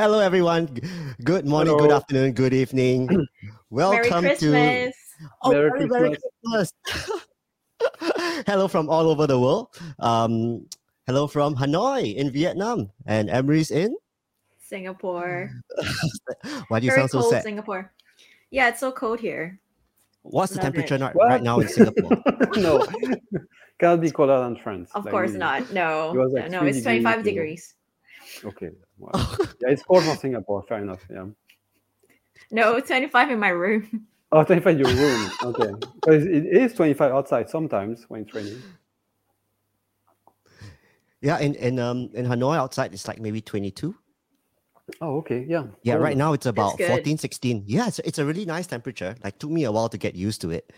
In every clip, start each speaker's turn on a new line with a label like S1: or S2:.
S1: Hello, everyone. Good morning,
S2: Hello.
S1: good afternoon, good evening.
S3: Merry
S1: Welcome to
S3: Christmas.
S1: Oh,
S2: Merry
S1: very, Merry Christmas. hello from all over the world. Um, hello from Hanoi in Vietnam, and Emery's in.
S3: Singapore.
S1: Why do you
S3: Very
S1: sound so
S3: cold
S1: sad?
S3: Singapore. Yeah, it's so cold here.
S1: What's the temperature
S3: it.
S1: not,
S2: What?
S1: right now in Singapore?
S2: no, can't be colder than France.
S3: Of
S2: like
S3: course
S2: really.
S3: not. No.
S2: It was
S3: no, it's 25
S2: degrees,
S3: degrees.
S2: Okay. Wow. yeah, it's cold for Singapore. Fair enough. Yeah.
S3: No, 25 in my room.
S2: Oh, 25 in your room. Okay. Because it is 25 outside sometimes when it's raining.
S1: yeah, in in um in Hanoi outside it's like maybe twenty two.
S2: Oh, okay. Yeah.
S1: Yeah,
S2: cold.
S1: right now it's about
S3: good.
S1: 14, 16. Yeah, it's, it's a really nice temperature. Like took me a while to get used to it.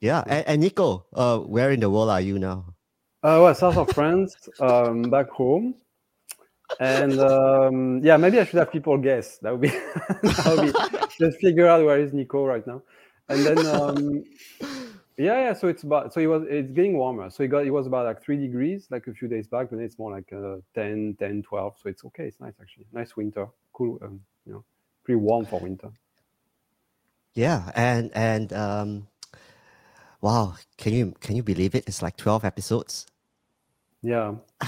S1: Yeah, and, and Nico, uh, where in the world are you now?
S2: Uh, well, south of France, um, back home. And um, yeah, maybe I should have people guess. That would be, that would be just figure out where is Nico right now. And then um, yeah, yeah. So it's about so it was it's getting warmer. So it got it was about like three degrees like a few days back, but it's more like uh, 10, 10, 12. So it's okay. It's nice actually. Nice winter, cool. Um, you know, pretty warm for winter.
S1: Yeah, and and um, wow, can you can you believe it? It's like twelve episodes.
S2: Yeah,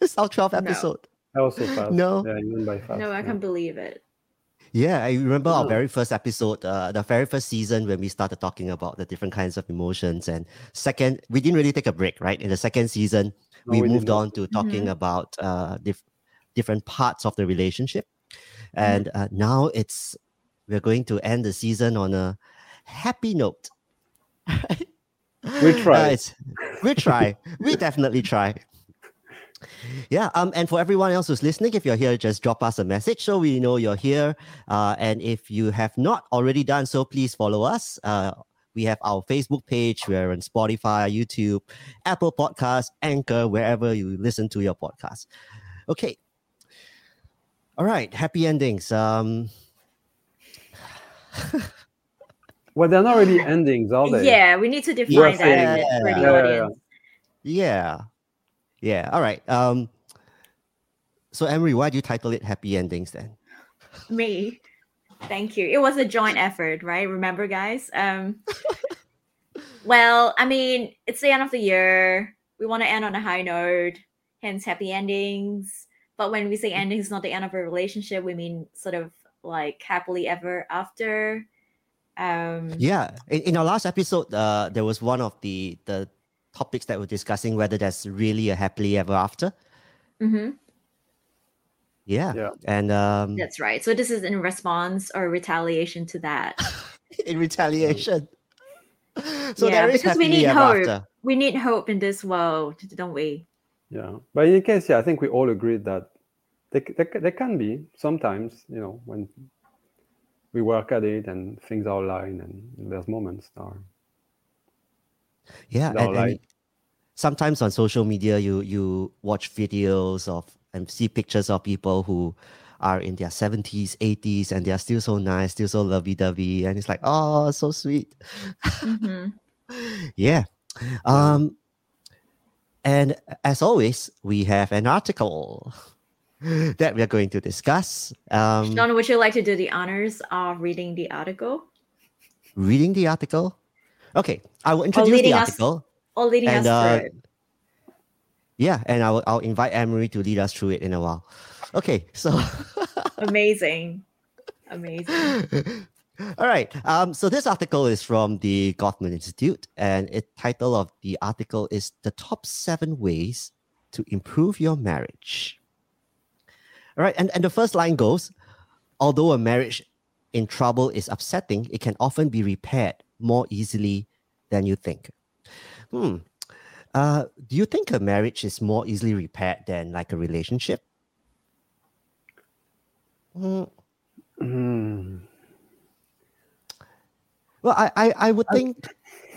S1: it's our twelve episode.
S2: That was so fast.
S1: No.
S2: yeah, even by fast.
S3: No, I can't believe it.
S1: Yeah, I remember our
S2: Oh.
S1: very first episode, uh, the very first season when we started talking about the different kinds of emotions. And second, we didn't really take a break, right? In the second season,
S2: No,
S1: we,
S2: we did
S1: moved
S2: not.
S1: on to talking about uh, dif- different parts of the relationship. And uh, now it's we're going to end the season on a happy note.
S2: We'll try.
S1: Uh, it's- we try. we definitely try. Yeah. Um. And for everyone else who's listening, if you're here, just drop us a message so we know you're here. Uh. And if you have not already done so, please follow us. Uh. We have our Facebook page. We're on Spotify, YouTube, Apple Podcasts, Anchor, wherever you listen to your podcast. Okay. All right. Happy endings. Um.
S2: Well, they're not really endings, are they?
S3: Yeah, we need to define that
S2: saying-
S3: a bit for the
S1: Yeah,
S2: yeah, yeah.
S3: audience.
S1: Yeah. Yeah. All right. Um. So Emery, why do you title it Happy Endings then?
S3: Me. Thank you. It was a joint effort, right? Remember, guys? Um well, I mean, it's the end of the year. We want to end on a high note, hence happy endings. But when we say endings, not the end of a relationship, we mean sort of like happily ever after. Um
S1: Yeah. In, in our last episode, uh, there was one of the the topics that we're discussing whether there's really a happily ever after.
S3: mhm,
S1: Yeah.
S2: Yeah.
S1: And um,
S3: that's right. So this is in response or retaliation to that.
S1: in retaliation. So
S3: Yeah,
S1: there is
S3: because we need
S1: ever
S3: hope.
S1: after.
S3: We need hope in this world, don't we?
S2: Yeah, but in any case, yeah, I think we all agreed that there, there, there can be sometimes, you know, when we work at it and things are aligned and there's moments that are
S1: Yeah.
S2: No,
S1: and, and
S2: like-
S1: sometimes on social media, you you watch videos of and see pictures of people who are in their 70s, 80s, and they are still so nice, still so lovey dovey. And it's like, oh, so sweet.
S3: Mhm.
S1: Yeah. Um, and as always, we have an article that we are going to discuss. Um,
S3: Sean, would you like to do the honors of reading the article
S1: reading the article. Okay, I will introduce the
S3: leading us
S1: article.
S3: Or leading
S1: And,
S3: us
S1: uh,
S3: through it?
S1: Yeah, and I will, I'll invite Emery to lead us through it in a while. Okay, so
S3: Amazing. Amazing.
S1: All right. Um, so this article is from the Gottman Institute, and the title of the article is "The Top Seven Ways to Improve Your Marriage." All right, and, and the first line goes, although a marriage in trouble is upsetting, it can often be repaired more easily than you think. Hmm. Uh, do you think a marriage is more easily repaired than like a relationship? Hmm.
S2: Hmm.
S1: Well, I, I, I would think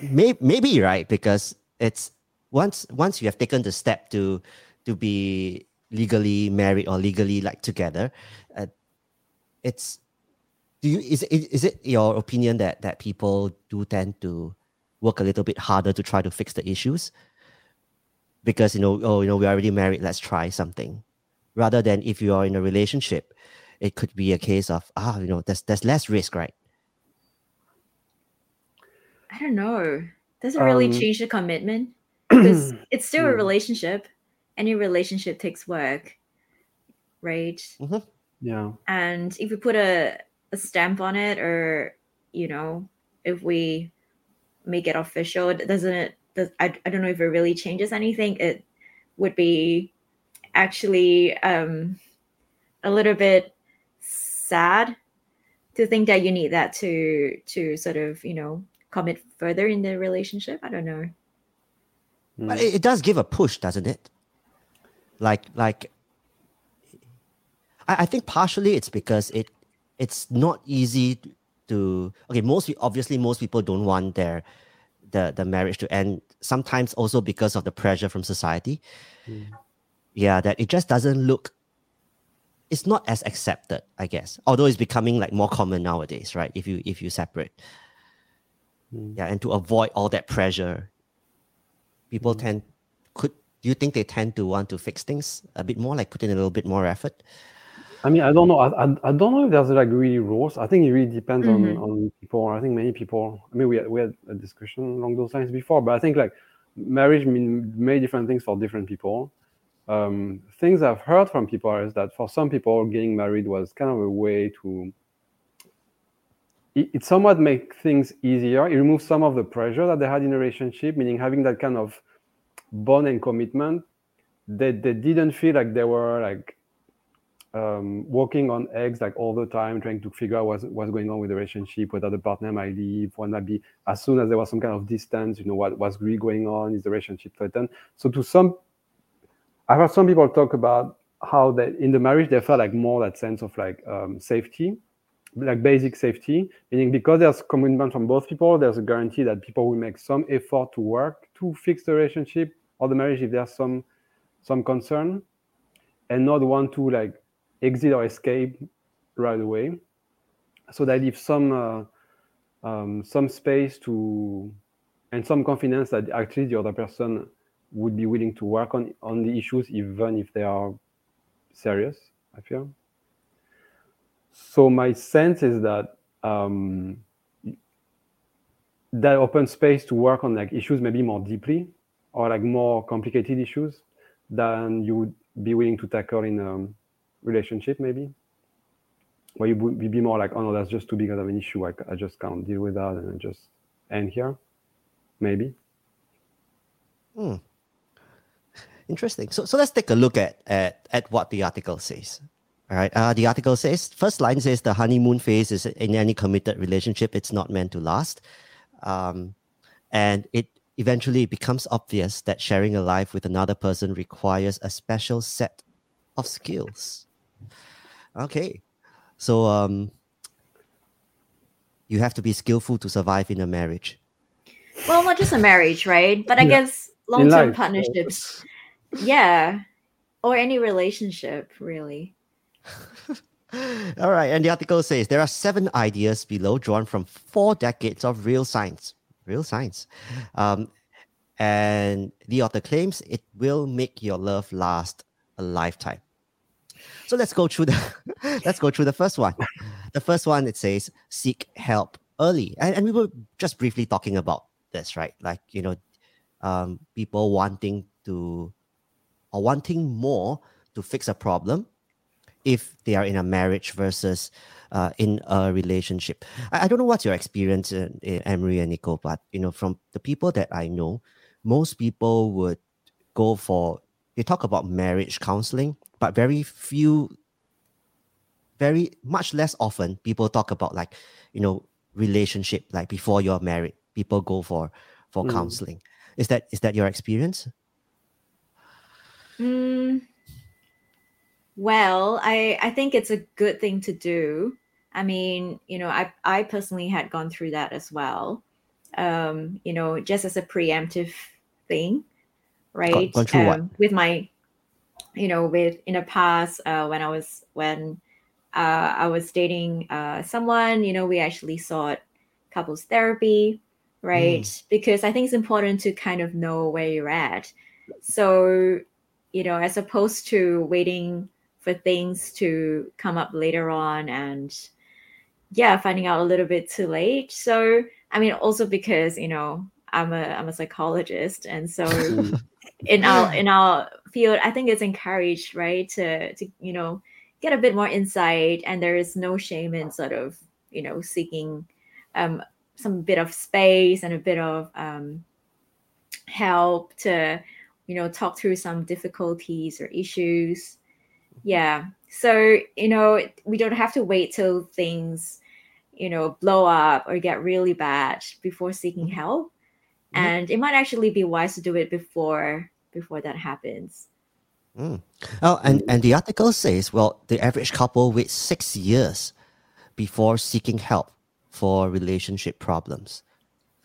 S1: may, maybe right because it's once once you have taken the step to to be legally married or legally like together, uh, it's do you is it is it your opinion that that people do tend to work a little bit harder to try to fix the issues because you know oh you know we're already married let's try something rather than if you are in a relationship, it could be a case of ah, you know, there's there's less risk, right?
S3: I don't know. Does it really
S2: Um,
S3: change the commitment? Because it's still a
S2: Hmm.
S3: relationship. Any relationship takes work, right?
S2: Yeah.
S3: And if we put a, a stamp on it, or you know, if we make it official, it doesn't. Does, I, I don't know if it really changes anything. It would be actually um, a little bit sad to think that you need that to to sort of you know commit further in the relationship. I don't know.
S1: But
S2: Mm.
S1: it, it does give a push, doesn't it? Like like I, I think partially it's because it it's not easy to okay, most obviously most people don't want their the the marriage to end. Sometimes also because of the pressure from society.
S2: Mm.
S1: Yeah, that it just doesn't look it's not as accepted, I guess. Although it's becoming like more common nowadays, right? If you if you separate.
S2: Mm.
S1: Yeah, and to avoid all that pressure, people
S2: Mm.
S1: tend could do you think they tend to want to fix things a bit more, like put in a little bit more effort?
S2: I mean, I don't know. I, I, I don't know if there's like really rules. I think it really depends
S3: Mhm.
S2: on, on people. I think many people. I mean, we had, we had a discussion along those lines before, but I think like marriage mean many different things for different people. Um, things I've heard from people is that for some people, getting married was kind of a way to. It, it somewhat make things easier. It removes some of the pressure that they had in a relationship, meaning having that kind of bond and commitment. They they didn't feel like they were like um, walking on eggs like all the time, trying to figure out what's, what's going on with the relationship, whether the partner might leave, what might be. As soon as there was some kind of distance, you know, what what's really going on? Is the relationship threatened? So to some, I've heard some people talk about how that in the marriage they felt like more that sense of like um, safety, like basic safety, meaning because there's commitment from both people, there's a guarantee that people will make some effort to work to fix the relationship or the marriage if there's some some concern, and not want to like exit or escape right away. So that leaves some uh, um, some space to and some confidence that actually the other person would be willing to work on on the issues even if they are serious. I feel. So my sense is that um, that open space to work on like issues maybe more deeply or like more complicated issues than you would be willing to tackle in a relationship maybe where you would be more like oh no that's just too big of an issue i, I just can't deal with that and I just end here maybe hmm.
S1: Interesting. So so let's take a look at at, at what the article says. All right. Uh, the article says first line says the honeymoon phase is in any committed relationship. It's not meant to last, um, and it eventually becomes obvious that sharing a life with another person requires a special set of skills. Okay, so um, you have to be skillful to survive in a marriage.
S3: Well, not just a marriage, right? But I
S2: Yeah.
S3: guess long term
S2: life,
S3: partnerships. Yeah. Or any relationship, really.
S1: All right, and the article says there are seven ideas below drawn from four decades of real science. Real science. Um, and the author claims it will make your love last a lifetime. So let's go through the let's go through the first one. The first one it says seek help early. And, and we were just briefly talking about this, right? Like, you know, um, people wanting to or wanting more to fix a problem if they are in a marriage versus uh, in a relationship. I, I don't know what's your experience, in, in Emery and Nico, but you know, from the people that I know, most people would go for they talk about marriage counseling, but very few, very much less often people talk about like you know relationship like before you're married. People go for for
S2: Mm.
S1: counseling. Is that is that your experience?
S3: Mm, well, I I think it's a good thing to do. I mean, you know, I I personally had gone through that as well. Um, you know, just as a preemptive thing, right?
S1: gone through what?
S3: um, With my, you know, with in the past uh, when I was when uh, I was dating uh, someone, you know, we actually sought couples therapy, right? Because I think it's important to kind of know where you're at. So, you know, as opposed to waiting for things to come up later on and yeah finding out a little bit too late so i mean also because you know i'm a i'm a psychologist and so in our in our field i think it's encouraged right to to you know get a bit more insight and there is no shame in sort of you know seeking um some bit of space and a bit of um help to you know talk through some difficulties or issues. Yeah. So you know we don't have to wait till things you know blow up or get really bad before seeking help.
S1: Mhm.
S3: and it might actually be wise to do it before before that happens
S1: Mm. Oh, and, and the article says, well, the average couple waits six years before seeking help for relationship problems.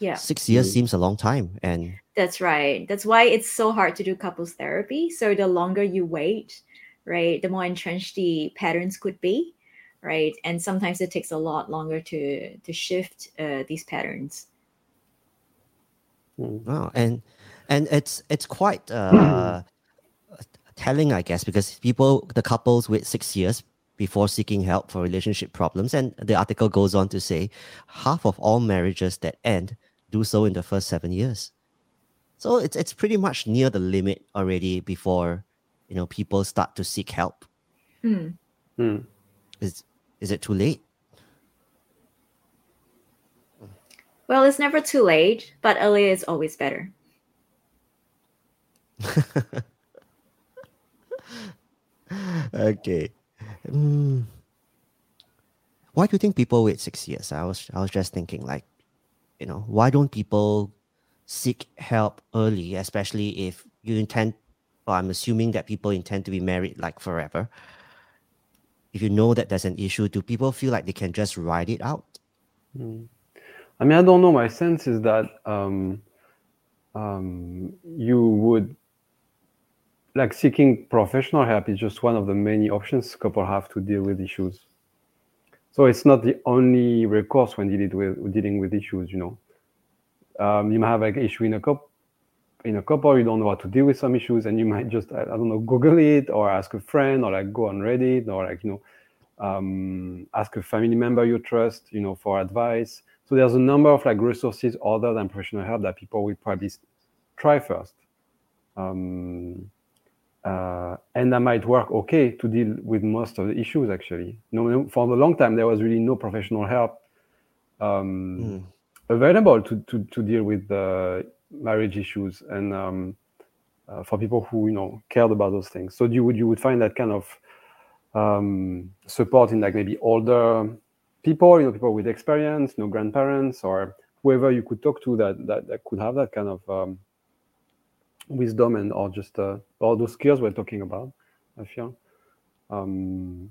S3: yeah
S1: Six years
S2: Mm.
S1: seems a long time. And
S3: That's right. That's why it's so hard to do couples therapy. So the longer you wait, right, the more entrenched the patterns could be, right? And sometimes it takes a lot longer to to shift uh, these patterns.
S1: Wow, and and it's it's quite uh, telling, I guess, because people, the couples wait six years before seeking help for relationship problems. And the article goes on to say half of all marriages that end do so in the first seven years. So it's it's pretty much near the limit already before you know people start to seek help.
S3: Hmm.
S2: Mm.
S1: Is is it too late?
S3: Well, it's never too late, but earlier is always better.
S1: okay. Mm. Why do you think people wait six years? I was I was just thinking like, you know, why don't people seek help early, especially if you intend well, I'm assuming that people intend to be married like forever. If you know that there's an issue, do people feel like they can just ride it out?
S2: Mm. I mean, I don't know. My sense is that um, um, you would like seeking professional help is just one of the many options couple have to deal with issues. So it's not the only recourse when dealing with dealing with issues. You know, um, you might have like issue in a couple. In a couple, you don't know how to deal with some issues, and you might just I, don't know Google it or ask a friend or like go on Reddit or like you know um, ask a family member you trust, you know, for advice. So there's a number of like resources other than professional help that people will probably try first. Um, uh, and that might work okay to deal with most of the issues actually. No, no- for a long time there was really no professional help um,
S1: Mm.
S2: available to, to, to deal with the marriage issues and um, uh, for people who you know cared about those things. So you would you would find that kind of um, support in like maybe older people, you know, people with experience, you know, grandparents or whoever you could talk to that that, that could have that kind of um, wisdom and or just uh, all those skills we're talking about. I feel. Um,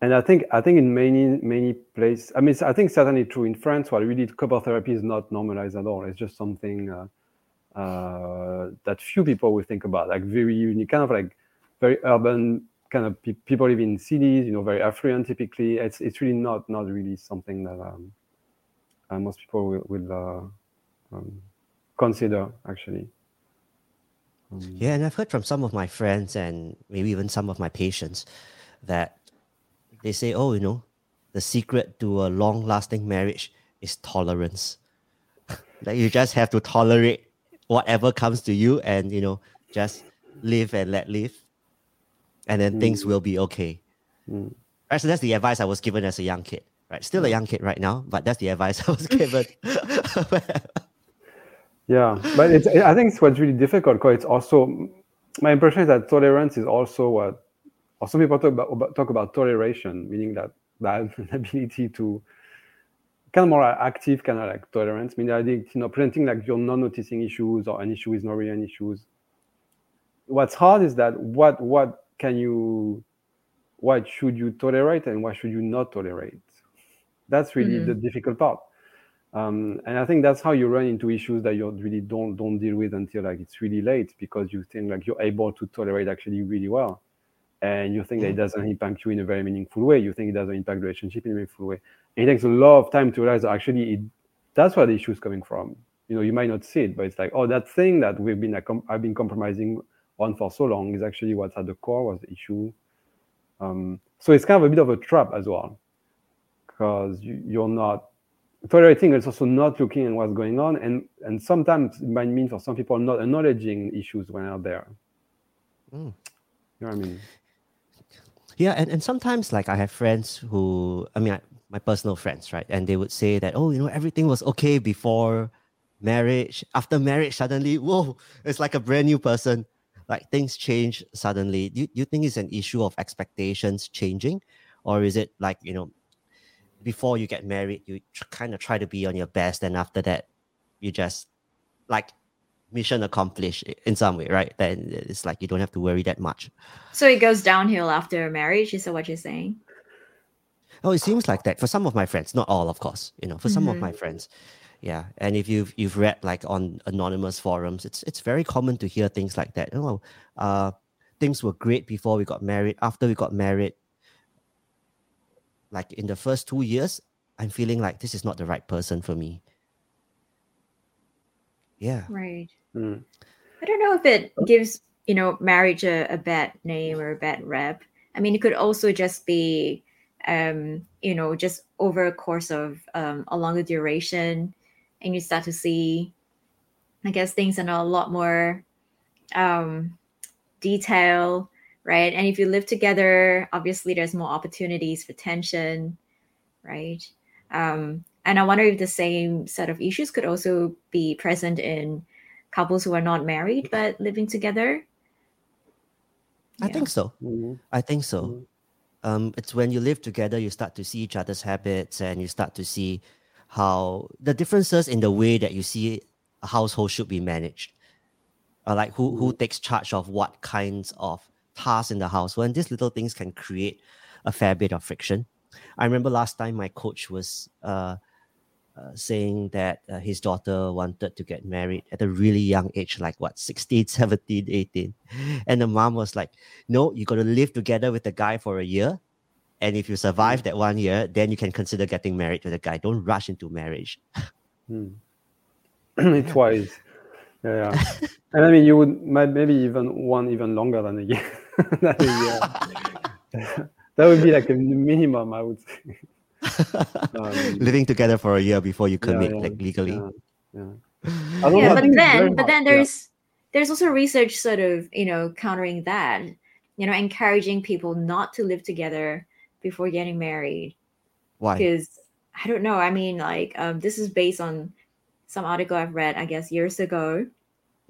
S2: and I think I think in many many places, I mean, I think certainly true in France, where really couple therapy is not normalized at all. It's just something uh, uh, that few people will think about, like very unique, kind of like very urban kind of pe- people live in cities, you know, very affluent typically. It's it's really not not really something that um, uh, most people will, will uh, um, consider actually. Um,
S1: Yeah, and I've heard from some of my friends and maybe even some of my patients that they say, oh, you know, the secret to a long lasting marriage is tolerance. like you just have to tolerate whatever comes to you and, you know, just live and let live. And then things
S2: Mm.
S1: will be okay.
S2: Mm.
S1: Right. So that's the advice I was given as a young kid. Right. Still a young kid right now, but that's the advice I was given.
S2: Yeah, but it's I think it's what's really difficult because it's also my impression is that tolerance is also what some people talk about, talk about toleration, meaning that that ability to kind of more active kind of like tolerance, meaning I think you know presenting like you're not noticing issues or an issue is not really an issue. What's hard is that what what can you what should you tolerate and what should you not tolerate? That's really
S3: Mhm.
S2: the difficult part. Um, and I think that's how you run into issues that you really don't don't deal with until like it's really late because you think like you're able to tolerate actually really well, and you think that it doesn't impact you in a very meaningful way. You think it doesn't impact the relationship in a meaningful way. And it takes a lot of time to realize that actually it, that's where the issue is coming from. You know, you might not see it, but it's like oh, that thing that we've been I've been compromising on for so long is actually what's at the core was the issue. Um, so it's kind of a bit of a trap as well, because you, you're not tolerating is also not looking at what's going on, and and sometimes it might mean for some people not acknowledging issues when they're there.
S1: Mm.
S2: You know what I mean?
S1: Yeah, and, and sometimes like I have friends who I mean I, my personal friends, right? And they would say that, oh, you know, everything was okay before marriage. After marriage, suddenly, whoa, it's like a brand new person. Like things change suddenly. Do you, do you think it's an issue of expectations changing? Or is it like, you know, before you get married, you tr- kind of try to be on your best, and after that, you just like mission accomplished in some way, right? Then it's like you don't have to worry that much.
S3: So it goes downhill after marriage. Is that what you're saying?
S1: Oh, it seems like that for some of my friends, not all, of course. You know, for some of my friends, yeah. And if you've you've read like on anonymous forums, it's it's very common to hear things like that. Oh, uh, things were great before we got married. After we got married, like in the first two years, I'm feeling like this is not the right person for me. Yeah.
S3: Right.
S2: Mm.
S3: I don't know if it gives you know marriage a, a bad name or a bad rep. I mean, it could also just be, um, you know, just over a course of um, a longer duration, and you start to see, I guess, things in a lot more um, detail, right? And if you live together, obviously, there's more opportunities for tension, right? Um, and I wonder if the same set of issues could also be present in couples who are not married but living together.
S1: I
S3: Yeah.
S1: think so.
S2: Mhm.
S1: I think so.
S2: Mhm.
S1: Um, it's when you live together, you start to see each other's habits and you start to see how the differences in the way that you see a household should be managed. Or like who, who takes charge of what kinds of tasks in the house. When these little things can create a fair bit of friction. I remember last time my coach was uh, uh, saying that uh, his daughter wanted to get married at a really young age, like what, 16, 17, 18. And the mom was like, no, you got to live together with the guy for a year. And if you survive that one year, then you can consider getting married to the guy. Don't rush into marriage.
S2: Mm. it's wise. Yeah, yeah. and I mean, you would might maybe even one even longer than a year. than a year. that would be like a minimum, I would say. Um,
S1: Living together for a year before you commit,
S2: yeah,
S1: like legally.
S2: yeah, yeah. I don't know,
S3: yeah but
S2: think it's very
S3: then but
S2: hard,
S3: then
S2: yeah.
S3: there's there's also research sort of you know countering that you know encouraging people not to live together before getting married
S1: Why?
S3: because i don't know i mean like um, this is based on some article i've read i guess years ago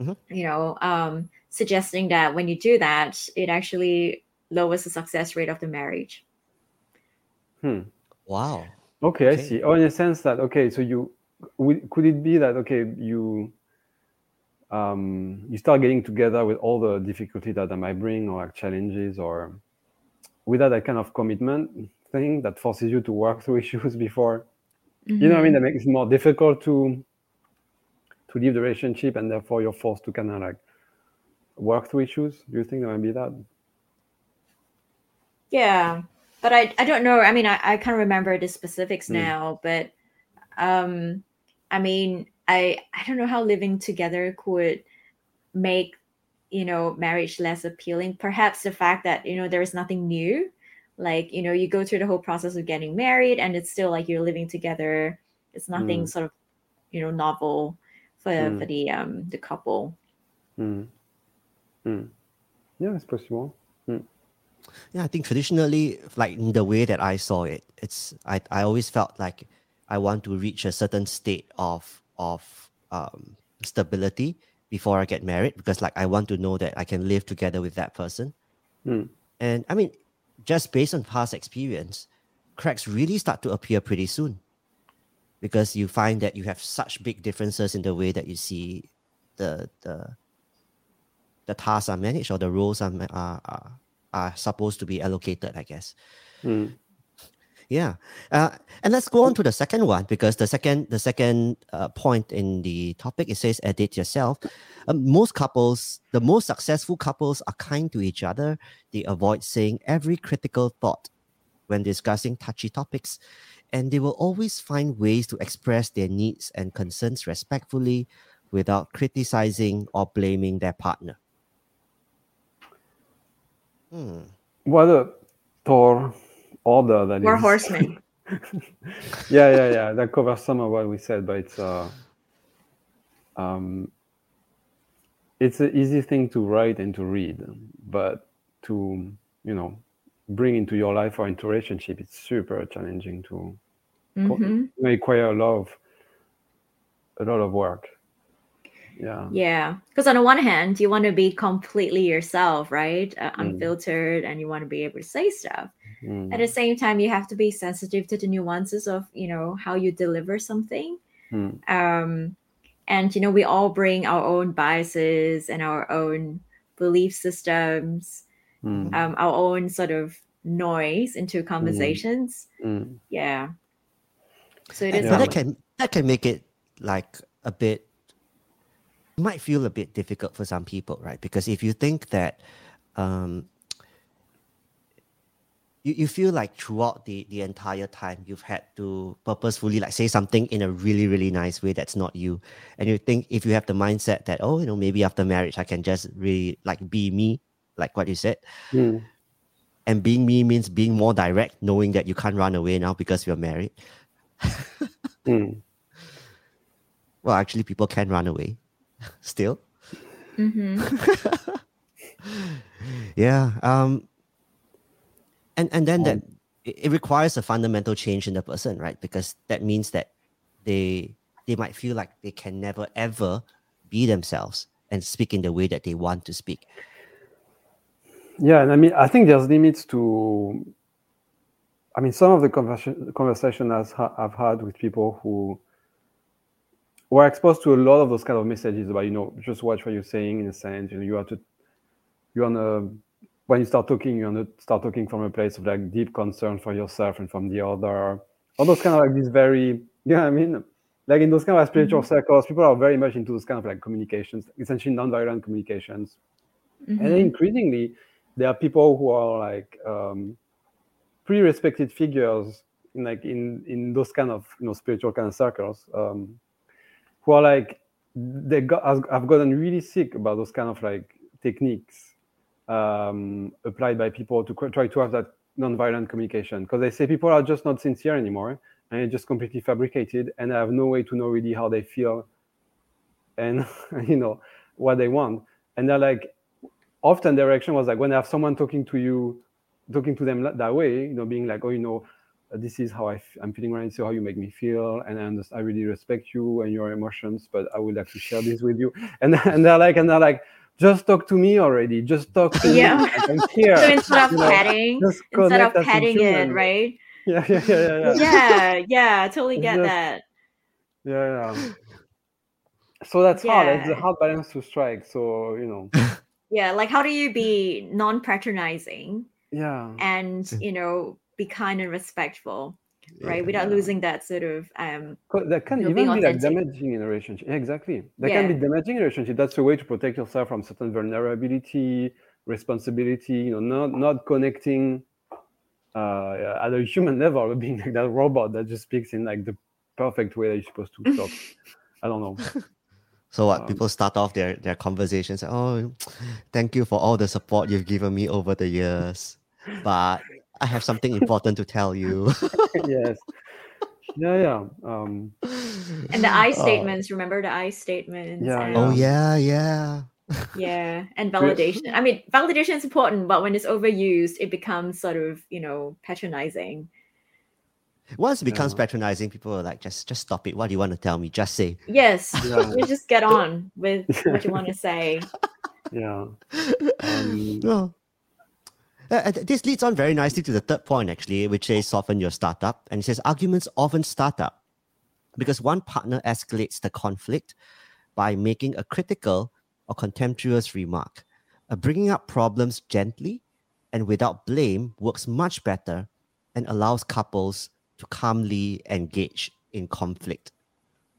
S1: Mhm.
S3: you know um, suggesting that when you do that it actually lowers the success rate of the marriage
S2: Hmm.
S1: Wow.
S2: Okay, I see. Oh, in a sense that okay, so you would could it be that okay you um you start getting together with all the difficulty that that might bring or like challenges or without that kind of commitment thing that forces you to work through issues before you know what I mean that makes it more difficult to to leave the relationship and therefore you're forced to kind of like work through issues. Do you think there might be that?
S3: Yeah, but I I don't know. I mean, I, I can't remember the specifics
S2: Mm.
S3: now, but um, I mean, I I don't know how living together could make you know marriage less appealing. Perhaps the fact that you know there is nothing new, like you know you go through the whole process of getting married, and it's still like you're living together. It's nothing
S2: Mm.
S3: sort of you know novel for
S2: Mm.
S3: for the um the couple.
S2: Mm. Mm. Yeah, it's possible.
S1: Yeah, I think traditionally, like in the way that I saw it, it's I, I always felt like I want to reach a certain state of of um, stability before I get married because like I want to know that I can live together with that person.
S2: Mm.
S1: And I mean, just based on past experience, cracks really start to appear pretty soon because you find that you have such big differences in the way that you see the the the tasks are managed or the roles are are, are, supposed to be allocated, I guess.
S2: Mm.
S1: Yeah, uh, and let's go on to the second one because the second the second uh, point in the topic it says edit yourself. Um, most couples, the most successful couples, are kind to each other. They avoid saying every critical thought when discussing touchy topics, and they will always find ways to express their needs and concerns respectfully, without criticizing or blaming their partner. Hmm.
S2: Well, the, tall order that
S3: We're
S2: is-
S3: horsemen.
S2: yeah, yeah, yeah. That covers some of what we said, but it's uh, um, it's an easy thing to write and to read, but to you know bring into your life or into relationship, it's super challenging to
S3: Mhm.
S2: may require a lot of a lot of work. Yeah.
S3: Yeah, because on the one hand, you want to be completely yourself, right? Uh,
S2: Mm.
S3: unfiltered, and you want to be able to say stuff.
S2: Mm,
S3: At the same time, you have to be sensitive to the nuances of you know how you deliver something.
S2: mm,
S3: Um, and you know, we all bring our own biases and our own belief systems,
S2: mm,
S3: um, our own sort of noise into conversations.
S2: mm.
S3: Yeah. So it
S1: And
S3: is.
S1: so
S2: Yeah.
S1: that can that can make it like a bit might feel a bit difficult for some people, right? Because if you think that um you, you feel like throughout the the entire time you've had to purposefully like say something in a really really nice way that's not you and you think if you have the mindset that oh you know maybe after marriage i can just really like be me like what you said
S2: Mm.
S1: and being me means being more direct knowing that you can't run away now because you're married
S2: Mm.
S1: well actually people can run away still
S3: Mhm.
S1: yeah um and and then that it, it requires a fundamental change in the person right because that means that they they might feel like they can never ever be themselves and speak in the way that they want to speak
S2: Yeah, and I mean, I think there's limits to. I mean, some of the conversation conversation I've, ha- I've had with people who were exposed to a lot of those kind of messages about, you know, just watch what you're saying. In a sense, you know, you have to. You wanna when you start talking, you wanna start talking from a place of like deep concern for yourself and from the other. All those kind of like these very, you know I mean? Like in those kind of spiritual circles, people are very much into those kind of like communications, essentially non-violent communications and then
S3: Mhm.
S2: increasingly there are people who are like um, pretty respected figures in like in in those kind of you know spiritual kind of circles um, who are like they got have gotten really sick about those kind of like techniques um, applied by people to try to have that non-violent communication. Because they say people are just not sincere anymore and it's just completely fabricated and I have no way to know really how they feel and you know what they want. And they're like often their reaction was like when I have someone talking to you, talking to them that way, you know, being like, oh, you know, uh, this is how I f- I'm feeling right now, so how you make me feel, and I, understand, I really respect you and your emotions, but I would like to share this with you. And and they're like, and they're like, just talk to me already, just talk to
S3: Yeah.
S2: me, like, I'm here.
S3: So instead of
S2: you know,
S3: petting, instead of
S2: connect as a
S3: petting it, right?
S2: Yeah, yeah, yeah, yeah, yeah.
S3: Yeah, yeah, totally get
S2: just-
S3: that.
S2: yeah, yeah. So that's hard. It's a hard balance to strike. So you know,
S3: Yeah, like how do you be non-patronizing
S2: yeah,
S3: and you know be kind and respectful, right? Without
S2: Yeah.
S3: losing that sort of um
S2: That can
S3: You're
S2: even be like damaging in a relationship. Yeah, exactly. That can be damaging in a relationship. That's a way to protect yourself from certain vulnerability, responsibility. You know, not not connecting uh, at a human level, but being like that robot that just speaks in like the perfect way that you're supposed to talk. I don't know.
S1: so what
S2: Um,
S1: people start off their their conversations oh thank you for all the support you've given me over the years but i have something important to tell you
S2: yes. Yeah, yeah. Um,
S3: and the I
S1: Oh.
S3: statements, remember the I statements?
S2: Yeah,
S3: and,
S1: oh
S2: Yeah.
S1: yeah yeah
S3: yeah, and validation. I mean, validation is important, but when it's overused, it becomes sort of, you know, patronizing.
S1: Once it becomes
S2: Yeah.
S1: patronizing, people are like, just just stop it. What do you want to tell me? Just say.
S3: Yes,
S2: Yeah.
S3: you just get on with what you want to say.
S2: yeah. Um,
S1: No. Uh, uh, this leads on very nicely to the third point, actually, which is soften your startup. And it says arguments often start up because one partner escalates the conflict by making a critical or contemptuous remark. Uh, bringing up problems gently and without blame works much better and allows couples to calmly engage in conflict.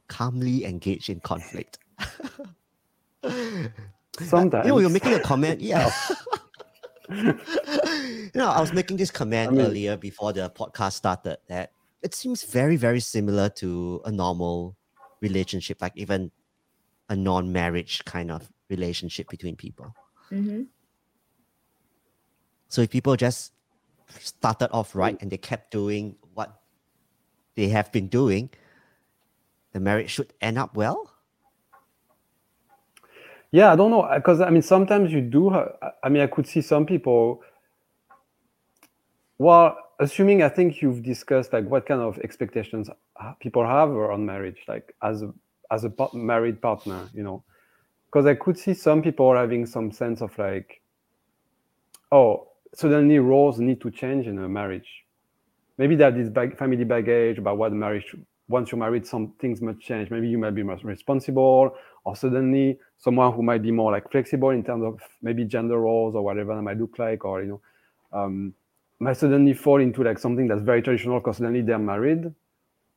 S1: Calmly engage in conflict.
S2: sometimes.
S1: You know, you're making a comment. Yeah. you know, I was making this comment
S2: I mean-
S1: earlier before the podcast started that it seems very, very similar to a normal relationship, like even a non marriage kind of relationship between people.
S3: hmm
S1: So if people just started off right and they kept doing what they have been doing, the marriage should end up well?
S2: Yeah, I don't know uh, because I mean sometimes you do. I mean, I could see some people. Well, assuming I think you've discussed like what kind of expectations uh, people have on marriage, like as a as a married partner, you know, because I could see some people having some sense of like, oh, suddenly roles need to change in a marriage. Maybe that is bag- family baggage about what marriage. Once you're married, some things must change. Maybe you might be more responsible, or suddenly someone who might be more like flexible in terms of maybe gender roles or whatever that might look like, or you know, um, might suddenly fall into like something that's very traditional because suddenly they're married,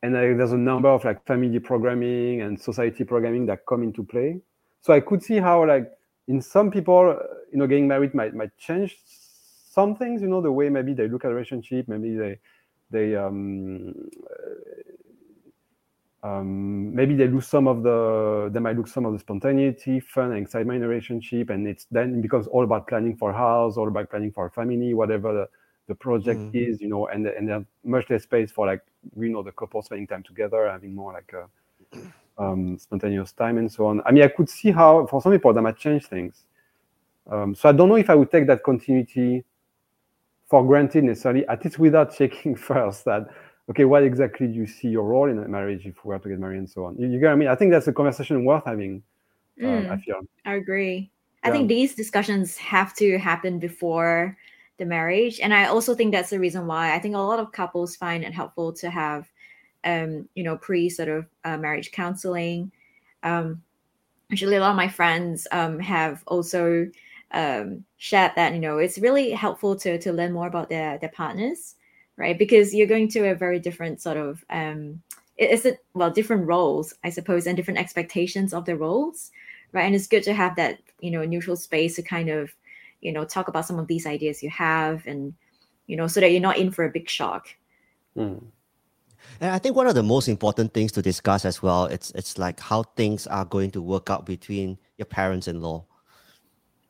S2: and uh, there's a number of like family programming and society programming that come into play. So I could see how like in some people, uh, you know, getting married might might change some things, you know, the way maybe they look at relationship, maybe they they um, um, maybe they lose some of the they might lose some of the spontaneity, fun, and excitement in a relationship, and it's then it becomes all about planning for a house, all about planning for a family, whatever the, the project mm. is, you know, and and there's much less space for like you know the couple spending time together, having more like a um, spontaneous time and so on. I mean, I could see how for some people that might change things. Um, so I don't know if I would take that continuity for granted necessarily, at least without checking first that okay, what exactly do you see your role in a marriage if we were to get married and so on? You, you get what I mean? I think that's a conversation worth having. Mm, I feel.
S3: I agree. Yeah. I think these discussions have to happen before the marriage, and I also think that's the reason why I think a lot of couples find it helpful to have, um, you know, pre sort of uh, marriage counseling. Um, actually, a lot of my friends um, have also um, shared that you know it's really helpful to to learn more about their their partners right? Because you're going to a very different sort of um, it's a well different roles, I suppose, and different expectations of the roles, right? And it's good to have that you know neutral space to kind of you know talk about some of these ideas you have, and you know so that you're not in for a big shock.
S1: Mm. And I think one of the most important things to discuss as well, it's it's like how things are going to work out between your parents-in-law.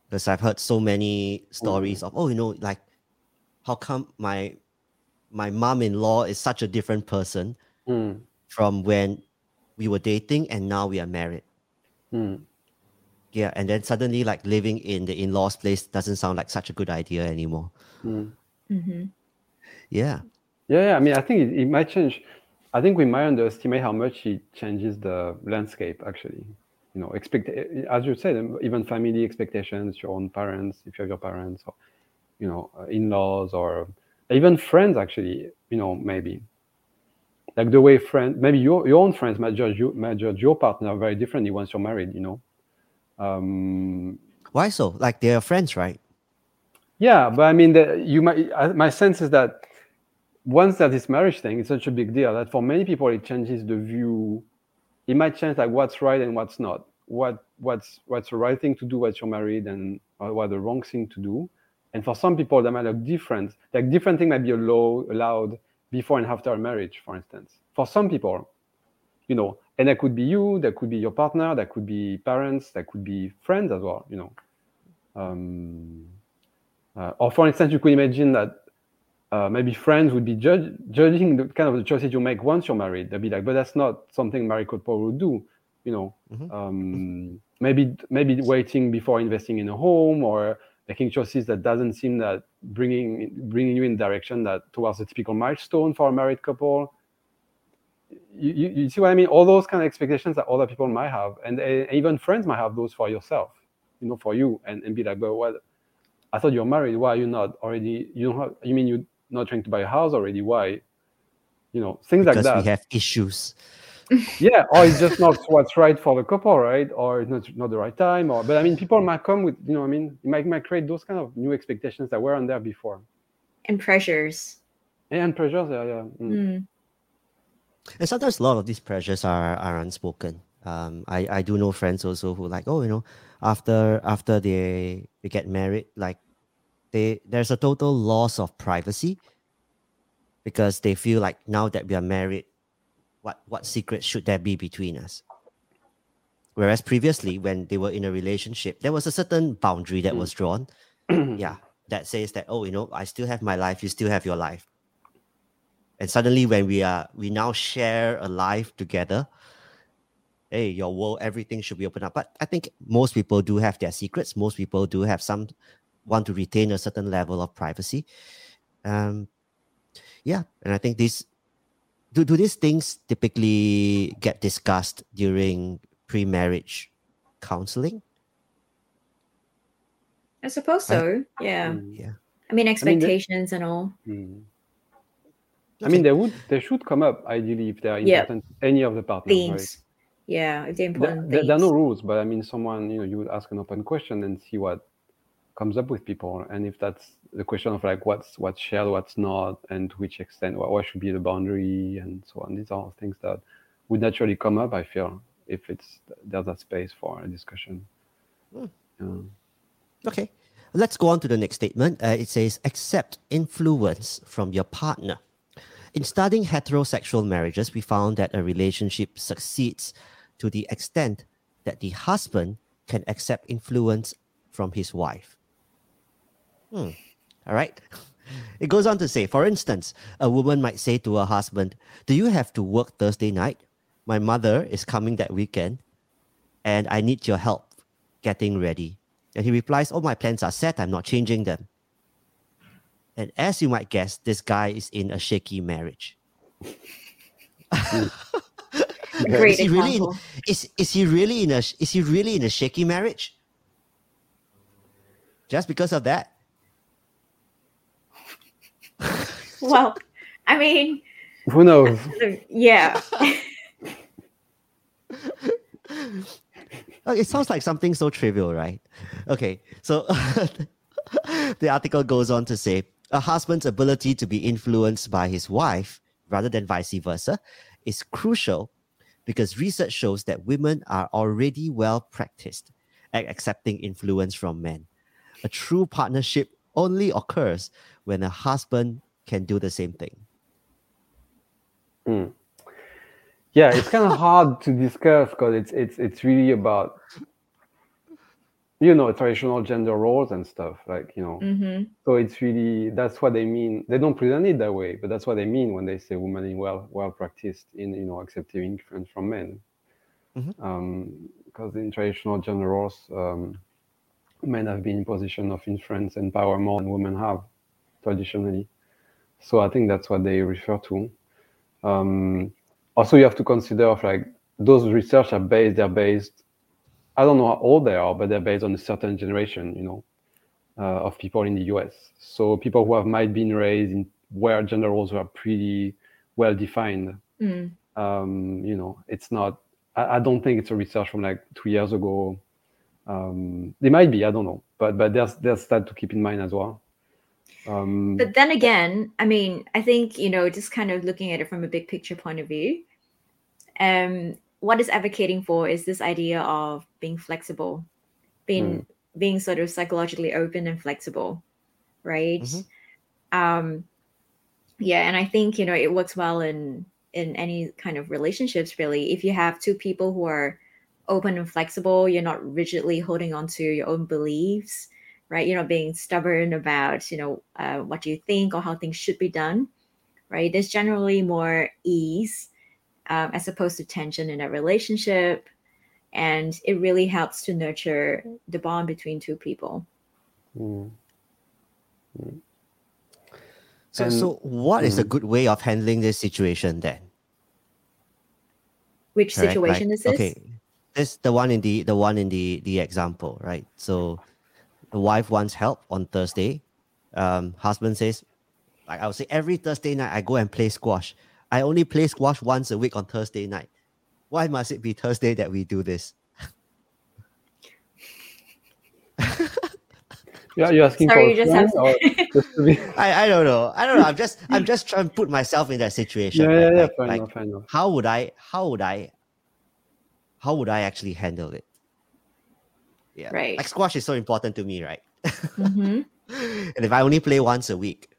S1: Because I've heard so many stories mm. of, oh, you know, like how come my my mom-in-law is such a different person mm. from when we were dating and now we are married. Mm. Yeah, and then suddenly, like living in the in-laws' place doesn't sound like such a good idea anymore. Mm. Mm-hmm. Yeah.
S2: Yeah, yeah. I mean, I think it, it might change. I think we might underestimate how much it changes the landscape. Actually, you know, expect as you said, even family expectations, your own parents, if you have your parents, or you know, uh, in-laws, or even friends actually you know maybe. Like the way friends maybe your, your own friends might judge you might judge your partner very differently once you're married you know? Um
S1: why so? Like they're friends right?
S2: Yeah but i mean the, you might my sense is that once that this marriage thing is such a big deal that for many people it changes the view. It might change like what's right and what's not. What what's what's the right thing to do once you're married and what the wrong thing to do and for some people, that might look different. Like different thing might be allowed, allowed before and after a marriage, for instance. For some people, you know, and that could be you, that could be your partner, that could be parents, that could be friends as well, you know. Um, uh, or for instance, you could imagine that uh, maybe friends would be judge, judging the kind of the choices you make once you're married. They'd be like, but that's not something married couple would do, you know. Mm-hmm. Um, maybe maybe waiting before investing in a home or making choices that doesn't seem that bringing bringing you in direction that towards a typical milestone for a married couple. You, you, you, see what i mean? All those kind of expectations that other people might have and even friends might have those for yourself you know for you and, and be like but what? I thought you're married. Why are you not already? You don't have you mean you're not trying to buy a house already? Why? You know things
S1: because
S2: like that.
S1: we have issues
S2: yeah, or it's just not what's right for the couple, right? Or it's not not the right time. Or but I mean, people might come with you know, I mean, it might might create those kind of new expectations that weren't there before.
S3: And pressures.
S2: And pressures, yeah, yeah. Mm. Mm.
S1: And sometimes a lot of these pressures are are unspoken. Um, I I do know friends also who like, oh, you know, after after they they get married, like they there's a total loss of privacy because they feel like now that we are married what what secret should there be between us? Whereas previously when they were in a relationship there was a certain boundary that was drawn. Yeah that says that oh you know i still have my life you still have your life. And suddenly when we are we now share a life together hey your world everything should be open up. But i think most people do have their secrets. Most people do have some want to retain a certain level of privacy. Um yeah and i think these do, do these things typically get discussed during pre-marriage counseling
S3: I suppose so. Yeah.
S2: Mm.
S1: yeah
S3: I mean,
S2: the-
S3: expectations and all.
S2: Mm. I mean, they would they should come up ideally if they are
S3: Yeah.
S2: important. Any of the partners, right?
S3: Yeah, if they're
S2: There,
S3: important
S2: there, there are no rules, but I mean, someone you know, you would ask an open question and see what comes up with people, and if that's the question of like what's what's shared, what's not, and to which extent, what, what should be the boundary, and so on. These are things that would naturally come up. I feel if it's there's that space for a discussion.
S1: Hmm.
S2: Yeah.
S1: Okay, let's go on to the next statement. Uh, it says, accept influence from your partner. In studying heterosexual marriages, we found that a relationship succeeds to the extent that the husband can accept influence from his wife. Hmm. All right. It goes on to say, for instance, a woman might say to her husband, Do you have to work Thursday night? My mother is coming that weekend and I need your help getting ready. And he replies, Oh, my plans are set. I'm not changing them. And as you might guess, this guy is in a shaky marriage.
S3: Great
S1: is he really in, is, is he really in a is he really in a shaky marriage? Just because of that?
S3: Well, I mean,
S2: Who knows?
S3: yeah.
S1: It sounds like something so trivial, right? Okay, so the article goes on to say a husband's ability to be influenced by his wife rather than vice versa is crucial because research shows that women are already well practiced at accepting influence from men. A true partnership only occurs when a husband can do the same thing.
S2: Mm. Yeah, it's kind of hard to discuss because it's it's it's really about you know traditional gender roles and stuff like you know.
S3: hmm
S2: So it's really that's what they mean. They don't present it that way, but that's what they mean when they say women in well well practiced in you know accepting influence from men.
S1: Mhm.
S2: Because in traditional gender roles, um, men have been in position of influence and power more than women have traditionally. So I think that's what they refer to. Um, also, you have to consider like those research are based. They're based. I don't know how old they are, but they're based on a certain generation. You know, uh, of people in the US. So people who have might been raised in where gender roles were pretty well defined.
S3: Mm.
S2: Um, you know, it's not. I, I don't think it's a research from like two years ago. Um, they might be. I don't know, but but there's there's that to keep in mind as well. Um,
S3: But then again, I mean, I think, you know, just kind of looking at it from a big picture point of view, um, what it's advocating for is this idea of being flexible, being being sort of psychologically open and flexible, right?
S1: Mhm.
S3: Um, yeah, and I think you know it works well in in any kind of relationships. Really, if you have two people who are open and flexible, you're not rigidly holding on to your own beliefs, right? You know, being stubborn about you know uh, what you think or how things should be done, right? There's generally more ease um, as opposed to tension in a relationship, and it really helps to nurture the bond between two people.
S2: mm.
S1: So,
S2: And-
S1: so what is a
S2: Mm.
S1: good way of handling this situation then?
S3: Which
S1: correct?
S3: situation
S1: Like,
S3: is this?
S1: Okay, this the one in the the one in the the example, right? So the wife wants help on Thursday. Um, husband says, like I would say, every Thursday night I go and play squash. I only play squash once a week on Thursday night. Why must it be Thursday that we do this?
S2: Yeah, you're asking
S3: Sorry,
S2: for
S3: you just have
S2: just to be.
S1: I, I don't know. I don't know. I'm just I'm just trying to put myself in that situation.
S2: yeah,
S1: right?
S2: yeah, yeah.
S1: Like-
S2: Fair
S1: like,
S2: enough, fair enough.
S1: how would I how would I how would I actually handle it? Yeah.
S3: Right.
S1: Like squash is so important to me, right?
S3: Mhm.
S1: and if I only play once a week,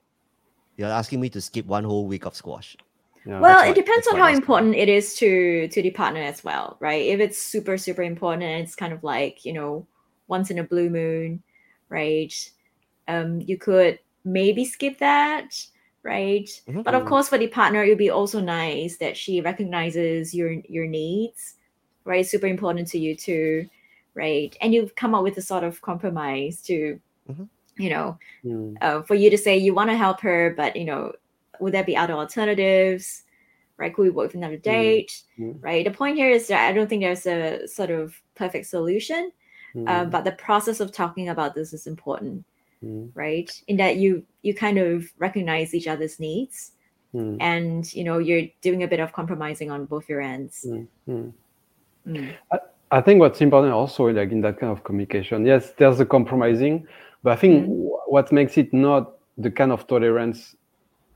S1: you're asking me to skip one whole week of squash.
S2: Yeah.
S3: Well,
S1: that's
S3: it
S1: what-
S3: depends on how important it is to to the partner as well, right? If it's super super important and it's kind of like you know once in a blue moon, right? um, you could maybe skip that right
S1: Mhm.
S3: but of course for the partner it would be also nice that she recognizes your your needs right super important to you too right and you've come up with a sort of compromise to
S1: Mhm.
S3: you know
S2: Mm.
S3: uh, for you to say you want to help her but you know would there be other alternatives right could we work with another date
S2: Mm.
S3: right the point here is that i don't think there's a sort of perfect solution
S2: Mm.
S3: uh, but the process of talking about this is important
S2: Mm.
S3: right in that you you kind of recognize each other's needs
S2: Mm.
S3: and you know you're doing a bit of compromising on both your ends
S2: Mm. I think what's important also, like in that kind of communication, yes, there's a compromising, but I think
S3: Mhm.
S2: wh- what makes it not the kind of tolerance,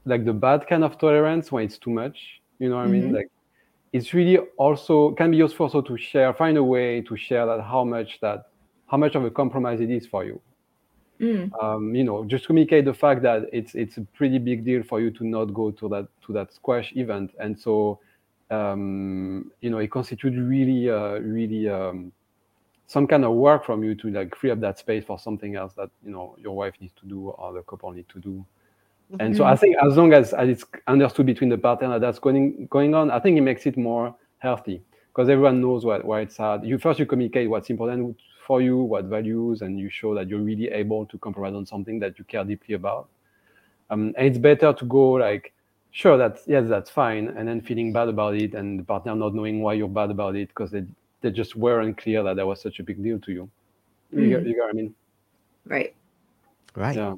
S2: like the bad kind of tolerance when it's too much. You know what I mean?
S3: Mhm.
S2: Like it's really also can be useful also to share, find a way to share that how much that how much of a compromise it is for you.
S3: Mm.
S2: Um, you know, just communicate the fact that it's it's a pretty big deal for you to not go to that to that squash event, and so um, you know it constitutes really uh, really um, some kind of work from you to like free up that space for something else that you know your wife needs to do or the couple need to do. And so I think as long as, as it's understood between the partner that's going going on, I think it makes it more healthy because everyone knows what why it's hard. You first you communicate what's important for you, what values, and you show that you're really able to compromise on something that you care deeply about. Um, and it's better to go like, sure, that's yes, that's fine, and then feeling bad about it, and the partner not knowing why you're bad about it because they they just weren't clear that that was such a big deal to you. You, get,
S3: Mm.
S2: you get what I mean?
S3: right
S1: Right.
S2: Yeah.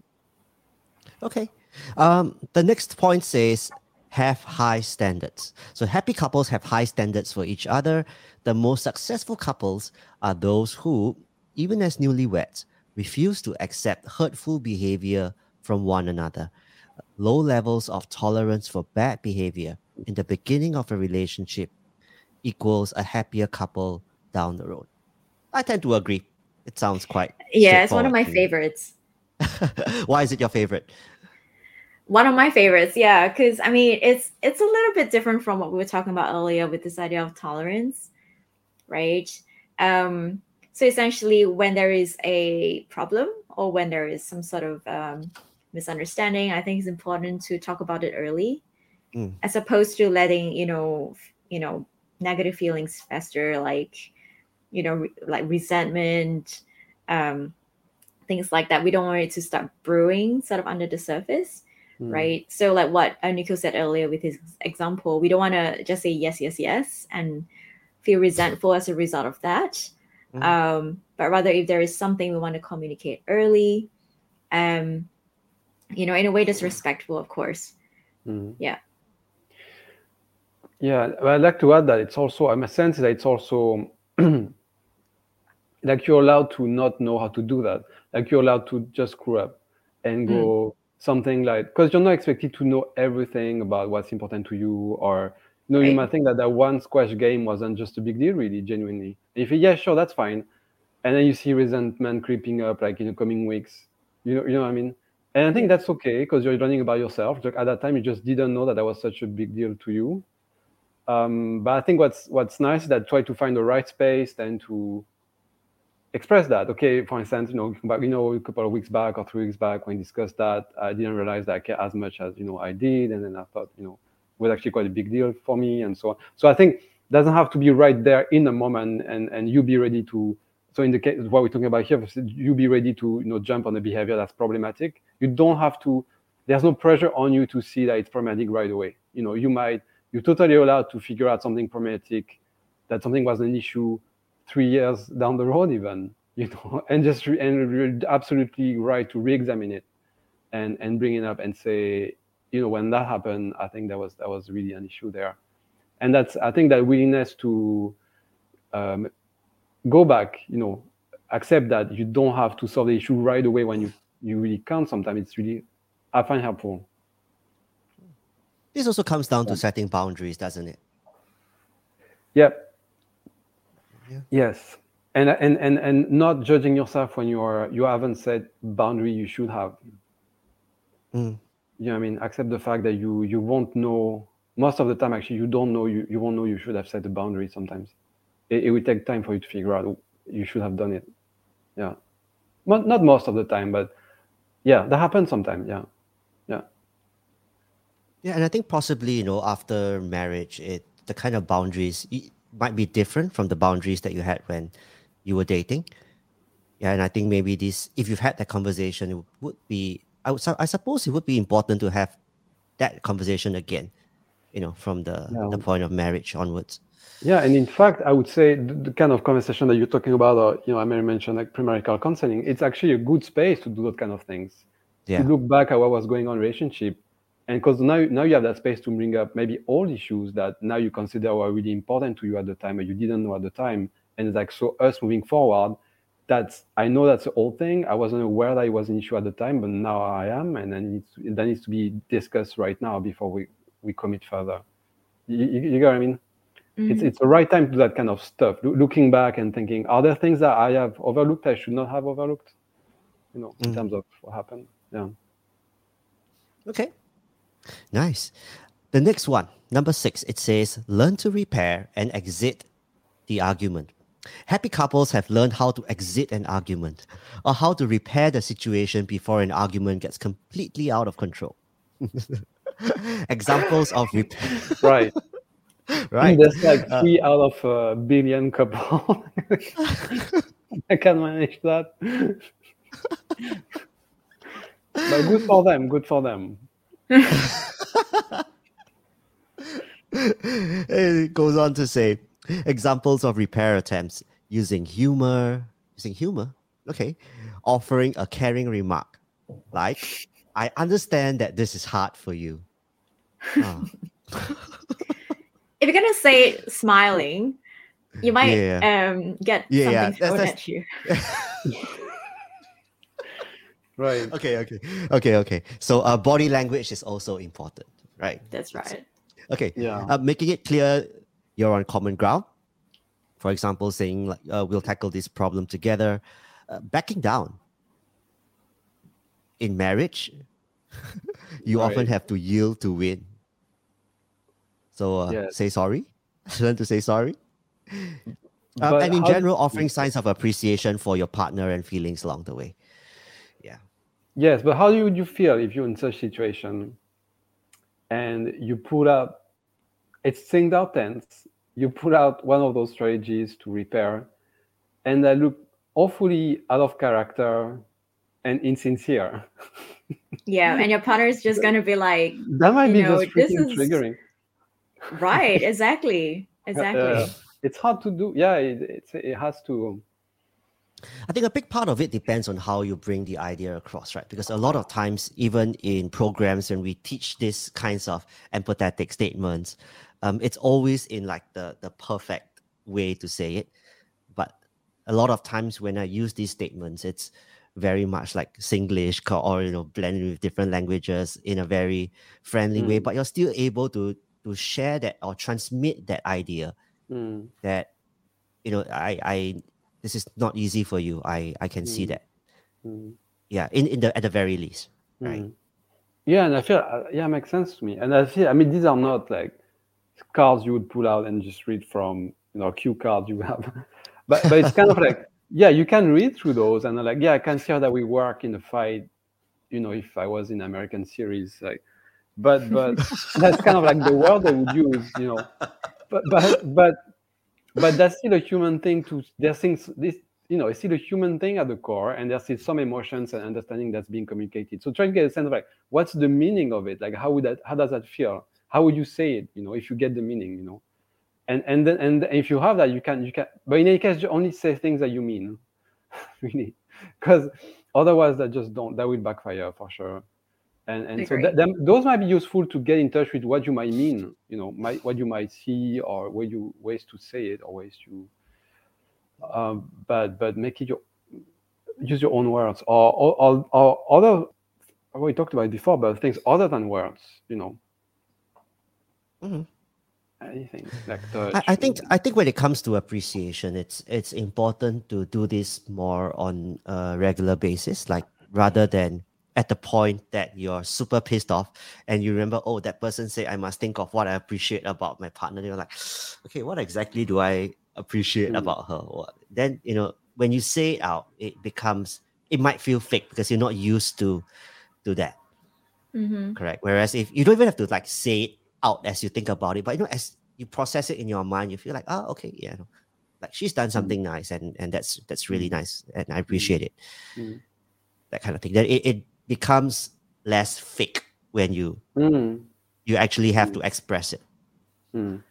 S1: Okay. Um, the next point says have high standards. So happy couples have high standards for each other. The most successful couples are those who, even as newlyweds, refuse to accept hurtful behavior from one another. Low levels of tolerance for bad behavior in the beginning of a relationship equals a happier couple down the road. I tend to agree. It sounds quite.
S3: yeah it's one of my favorites.
S1: Why is it your favorite?
S3: one of my favorites yeah because i mean it's it's a little bit different from what we were talking about earlier with this idea of tolerance right um so essentially when there is a problem or when there is some sort of um, misunderstanding i think it's important to talk about it early
S1: Mm.
S3: as opposed to letting you know you know negative feelings fester like you know re- like resentment um things like that we don't want it to start brewing sort of under the surface
S2: Mm.
S3: right? So like what Nico said earlier with his example, we don't want to just say yes, yes, yes, and feel resentful as a result of that.
S1: Mhm.
S3: Um, but rather, if there is something we want to communicate early, um, you know, in a way that's respectful, of course.
S2: Mhm.
S3: Yeah.
S2: Yeah, well, I'd like to add that it's also, I'm a sense that it's also like you're allowed to not know how to do that. Like you're allowed to just screw up and go something like, because you're not expected to know everything about what's important to you, or you know, you might think that that one squash game wasn't just a big deal, really, genuinely. If you, yeah, sure, that's fine, and then you see resentment creeping up, like in the coming weeks, you know, you know what I mean. And I think that's okay because you're learning about yourself. Like at that time, you just didn't know that that was such a big deal to you. Um, but I think what's what's nice is that try to find the right space then to express that. Okay, for instance, you know, you know, a couple of weeks back or three weeks back when we discussed that, I didn't realize that I care as much as you know I did, and then I thought, you know, it was actually quite a big deal for me, and so on. So I think doesn't have to be right there in the moment, and and you be ready to. So in the case what we're talking about here, you be ready to you know jump on a behavior that's problematic. You don't have to. There's no pressure on you to see that it's problematic right away. You know, you might you're totally allowed to figure out something problematic, that something was an issue three years down the road even you know and just re- and you're absolutely right to re-examine it and and bring it up and say you know when that happened i think that was that was really an issue there and that's i think that willingness to um, go back you know accept that you don't have to solve the issue right away when you you really can't sometimes it's really i find helpful
S1: This also comes down to setting boundaries, doesn't it?
S2: Yep.
S1: Yeah.
S2: Yes. And, and and and not judging yourself when you are you haven't set boundary you should have.
S1: Mm.
S2: You know what I mean? Accept the fact that you you won't know most of the time actually you don't know you, you won't know you should have set a boundary sometimes. It, it will take time for you to figure out you should have done it. Yeah. Not not most of the time, but yeah, that happens sometimes. Yeah, yeah,
S1: Yeah, and I think possibly you know after marriage, it the kind of boundaries it might be different from the boundaries that you had when you were dating. Yeah, and I think maybe this if you've had that conversation, it would be I would I suppose it would be important to have that conversation again, you know, from the
S2: Yeah.
S1: the point of marriage onwards.
S2: Yeah. And in fact, I would say the, the kind of conversation that you're talking about, or you know, I may mention like premarital counseling. It's actually a good space to do that kind of things.
S1: Yeah.
S2: To look back at what was going on in relationship, and because now now you have that space to bring up maybe all issues that now you consider were really important to you at the time, or you didn't know at the time, and it's like so us moving forward. That's I know that's the old thing. I wasn't aware that it was an issue at the time, but now I am, and then it needs to, that needs to be discussed right now before we we commit further. You, you, you get what I mean? It's
S3: Mhm.
S2: it's the right time to do that kind of stuff. Loo- looking back and thinking, are there things that I have overlooked I should not have overlooked? You know, in
S1: Mm.
S2: terms of what happened. Yeah.
S1: Okay. Nice. The next one, number six, it says learn to repair and exit the argument. Happy couples have learned how to exit an argument or how to repair the situation before an argument gets completely out of control. Examples of repair,
S2: Right.
S1: Right?
S2: There's like
S1: Uh,
S2: three out of a billion couple. I can manage that. but good for them. Good for them.
S1: it goes on to say examples of repair attempts using humor, using humor, okay, offering a caring remark like, I understand that this is hard for you. Ah,
S3: If you're gonna say smiling, you might
S1: Yeah.
S3: um get
S1: Yeah, yeah,
S3: something
S1: that's-
S3: thrown
S1: that's-
S3: at you.
S2: Right.
S1: okay, okay, okay, okay. So uh, body language is also important, right?
S3: That's right.
S1: Okay.
S2: Yeah.
S1: Uh, making it clear you're on common ground. For example, saying like uh, we'll tackle this problem together. Uh, backing down. In marriage, you often have to yield to win. So uh,
S2: Yes.
S1: say sorry. Learn to say sorry.
S2: But
S1: and in general, offering signs of appreciation for your partner and feelings along the way. Yeah.
S2: Yes, but how would you feel if you're in such situation and you put up, it's things out tense, you put out one of those strategies to repair and they look awfully out of character and insincere.
S3: Yeah, and your partner is just gonna be like,
S2: That might be
S3: know,
S2: just
S3: this
S2: freaking
S3: is-
S2: triggering.
S3: Right, exactly, exactly.
S2: Uh, it's hard to do. Yeah, it, it's, it has to.
S1: I think a big part of it depends on how you bring the idea across, right? Because a lot of times, even in programs, when we teach these kinds of empathetic statements, um, it's always in like the the perfect way to say it. But a lot of times when I use these statements, it's very much like Singlish or you know blended with different languages in a very friendly way.
S2: Mm.
S1: But you're still able to to share that or transmit that idea
S2: Mm,
S1: that you know I I this is not easy for you. I I can see
S2: Mm.
S1: that.
S2: mm,
S1: Yeah, in in the at the very least. Right.
S2: mm. Yeah, and I feel uh, yeah, makes sense to me. And I feel I mean these are not like cards you would pull out and just read from you know cue cards you have, but but it's kind of like yeah, you can read through those and like yeah, I can see how that we work in a fight. You know, if I was in American series, like, but but that's kind of like the word they would use. You know, but but but but that's still a human thing to there's things this you know it's still a human thing at the core and there's still some emotions and understanding that's being communicated. So try to get a sense of like what's the meaning of it? Like how would that how does that feel? How would you say it you know if you get the meaning you know? And and then and if you have that you can you can but in any case you only say things that you mean really. Because otherwise that just don't that will backfire for sure and and so
S3: Agree.
S2: that, them, those might be useful to get in touch with what you might mean you know might, what you might see or way you ways to say it or ways to um, but but make it your use your own words or or, or, or other we talked about it before but things other than words you know
S1: Mhm.
S2: anything like touch
S1: I, I think I think when it comes to appreciation, it's it's important to do this more on a regular basis, like rather than at the point that you're super pissed off and you remember, oh, that person said I must think of what I appreciate about my partner. You're like, okay, what exactly do I appreciate
S2: Mm.
S1: about her? What- Then you know when you say it out, it becomes it might feel fake because you're not used to to that.
S3: Mm-hmm.
S1: Correct. Whereas if you don't even have to like say it out as you think about it, but you know, as you process it in your mind, you feel like, oh, okay, yeah, like she's done something nice, and and that's that's really nice, and I appreciate it.
S2: Mm.
S1: That kind of thing. That it, it becomes less fake when you
S2: Mm.
S1: you actually have to express it.
S2: Mm.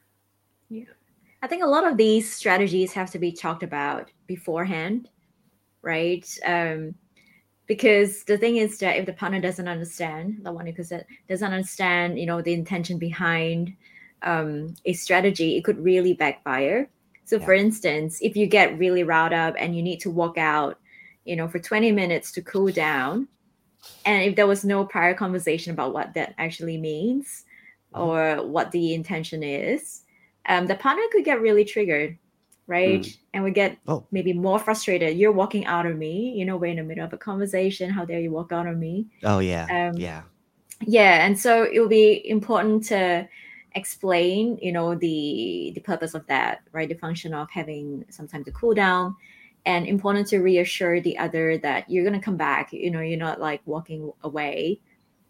S3: I think a lot of these strategies have to be talked about beforehand, right? Um, because the thing is that if the partner doesn't understand, the one who said doesn't understand, you know, the intention behind um, a strategy, it could really backfire. So, for instance, if you get really riled up and you need to walk out, you know, for 20 minutes to cool down, and if there was no prior conversation about what that actually means
S1: Mhm.
S3: or what the intention is, um, the partner could get really triggered, right? And would get
S1: Oh.
S3: maybe more frustrated. You're walking out of me, you know, we're in the middle of a conversation. How dare you walk out of me?
S1: Oh yeah,
S3: Um,
S1: yeah.
S3: yeah and so it will be important to explain you know the the purpose of that right the function of having some time to cool down and important to reassure the other that you're going to come back you know you're not like walking away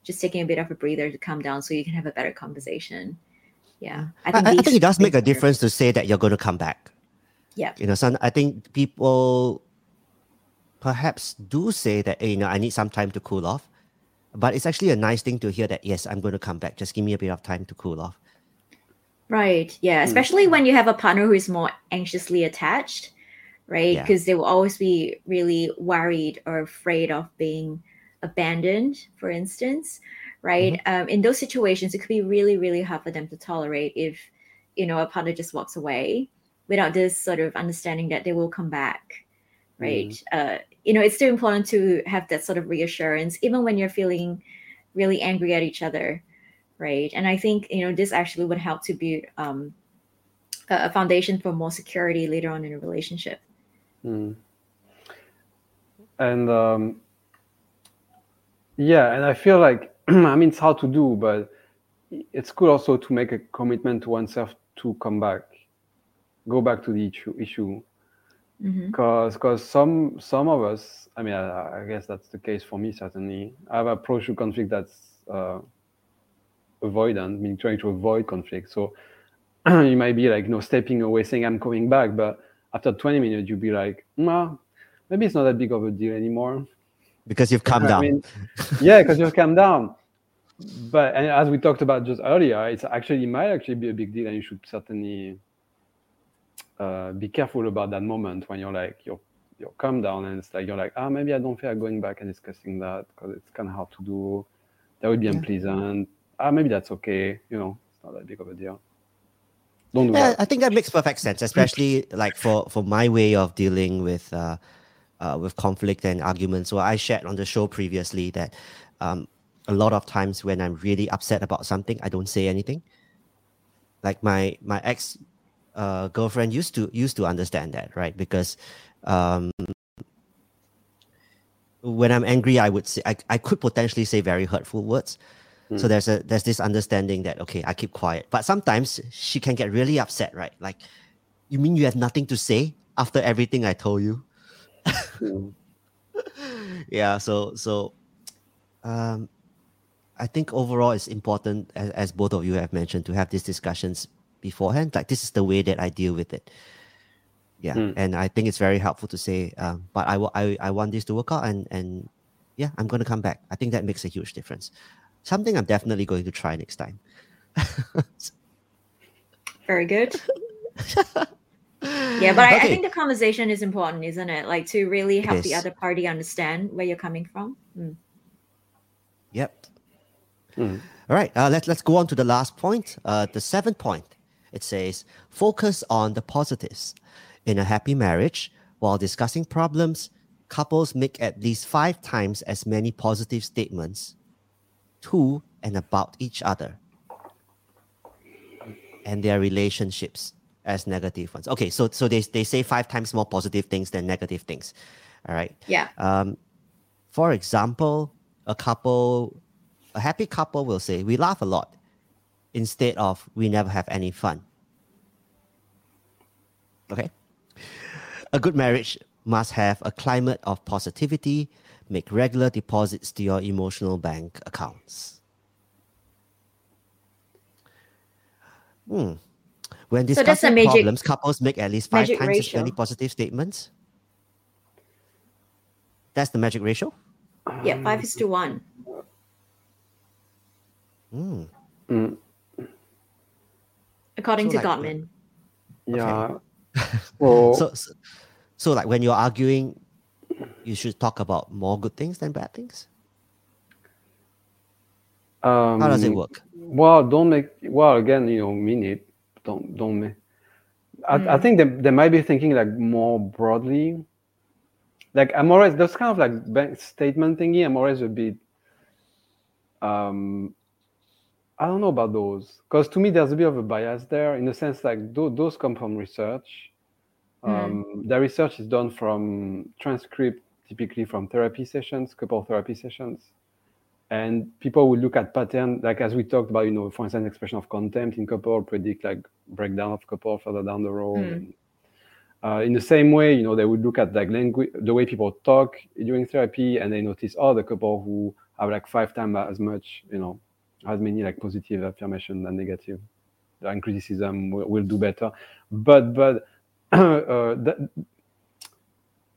S3: just taking a bit of a breather to calm down so you can have a better conversation yeah
S1: I, I
S3: these
S1: think it does make a difference to say that you're going to come back.
S3: Yeah.
S1: You know, some I think people perhaps do say that, "Hey, you know, I need some time to cool off. But it's actually a nice thing to hear that, yes, I'm going to come back. Just give me a bit of time to cool off.
S3: Right. Yeah.
S2: Mm.
S3: Especially when you have a partner who is more anxiously attached, right?
S1: Yeah.
S3: Because they will always be really worried or afraid of being abandoned, for instance, right? Um, in those situations, it could be really, really hard for them to tolerate if, you know, a partner just walks away without this sort of understanding that they will come back, right? Uh, you know, it's still important to have that sort of reassurance, even when you're feeling really angry at each other right and i think you know this actually would help to build um, a foundation for more security later on in a relationship
S2: Mm. And um, yeah, and I feel like I mean it's hard to do, but it's cool also to make a commitment to oneself to come back, go back to the issue issue, because because some some of us, I mean, I, I guess that's the case for me certainly. I've approached to conflict that's uh, avoidant, meaning trying to avoid conflict. So you might be like, you know, stepping away, saying I'm coming back, but after 20 minutes, you'd be like, nah, maybe it's not that big of a deal anymore.
S1: Because you've come
S2: I
S1: down.
S2: mean, yeah, because you've calmed down. But and as we talked about just earlier, it's actually it might actually be a big deal, and you should certainly uh, be careful about that moment when you're like you're you're calm down, and it's like you're like ah maybe I don't feel like going back and discussing that because it's kind of hard to do. That would be
S1: Yeah.
S2: unpleasant. Ah maybe that's okay. You know, it's not that big of a deal. Don't do
S1: Yeah,
S2: that.
S1: I think that makes perfect sense, especially like for for my way of dealing with uh, uh, with conflict and arguments. So I shared on the show previously that um, a lot of times when I'm really upset about something, I don't say anything. Like my my ex uh, girlfriend used to used to understand that, right? Because um, when I'm angry, I would say I, I could potentially say very hurtful words. So
S2: Mm.
S1: there's a there's this understanding that okay, I keep quiet. But sometimes she can get really upset, right? Like, you mean you have nothing to say after everything I told you?
S2: Mm.
S1: yeah. So so, um, I think overall it's important, as, as both of you have mentioned, to have these discussions beforehand. Like this is the way that I deal with it. Yeah,
S2: Mm.
S1: and I think it's very helpful to say, um, but I, wa- I I want this to work out, and and yeah, I'm gonna come back. I think that makes a huge difference. Something I'm definitely going to try next time.
S3: very good yeah but I, I think the conversation is important isn't it like to really help the other party understand where you're coming from Mm.
S1: Yep.
S2: Mm.
S1: All right. Uh, let's let's go on to the last point. Uh, the seventh point. It says focus on the positives. In a happy marriage, while discussing problems, couples make at least five times as many positive statements to and about each other and their relationships as negative ones. Okay, so so they, they say five times more positive things than negative things. All right.
S3: yeah
S1: Um, for example, a couple, a happy couple will say, We laugh a lot instead of we never have any fun. Okay. A good marriage must have a climate of positivity, make regular deposits to your emotional bank accounts. Hmm. When
S3: So that's
S1: discussing
S3: magic-
S1: problems, couples make at least five
S3: magic
S1: times as many positive statements. That's the magic ratio.
S3: Yeah, five is to one.
S1: Hmm.
S2: Mm,
S3: according
S1: So
S3: to
S1: like-
S3: Gottman.
S2: yeah. Well,
S1: So, so, so like when you're arguing, you should talk about more good things than bad things.
S2: um,
S1: How does it work?
S2: Well, don't make. Well, again, you know, mean it. Don't don't make. I, I
S3: Mm.
S2: think they, they might be thinking like more broadly. Like I'm always those kind of like bank statement thingy. I'm always a bit. Um, I don't know about those because to me there's a bit of a bias there in the sense like those, those come from research.
S3: Mm.
S2: Um, The research is done from transcript, typically from therapy sessions, couple therapy sessions and people will look at pattern like as we talked about you know for instance expression of contempt in couple predict like breakdown of couple further down the road
S3: Mm.
S2: and, uh, in the same way you know they would look at like language the way people talk during therapy and they notice oh the couple who have like five times as much you know as many like positive affirmation than negative and criticism will, will do better but but uh, that,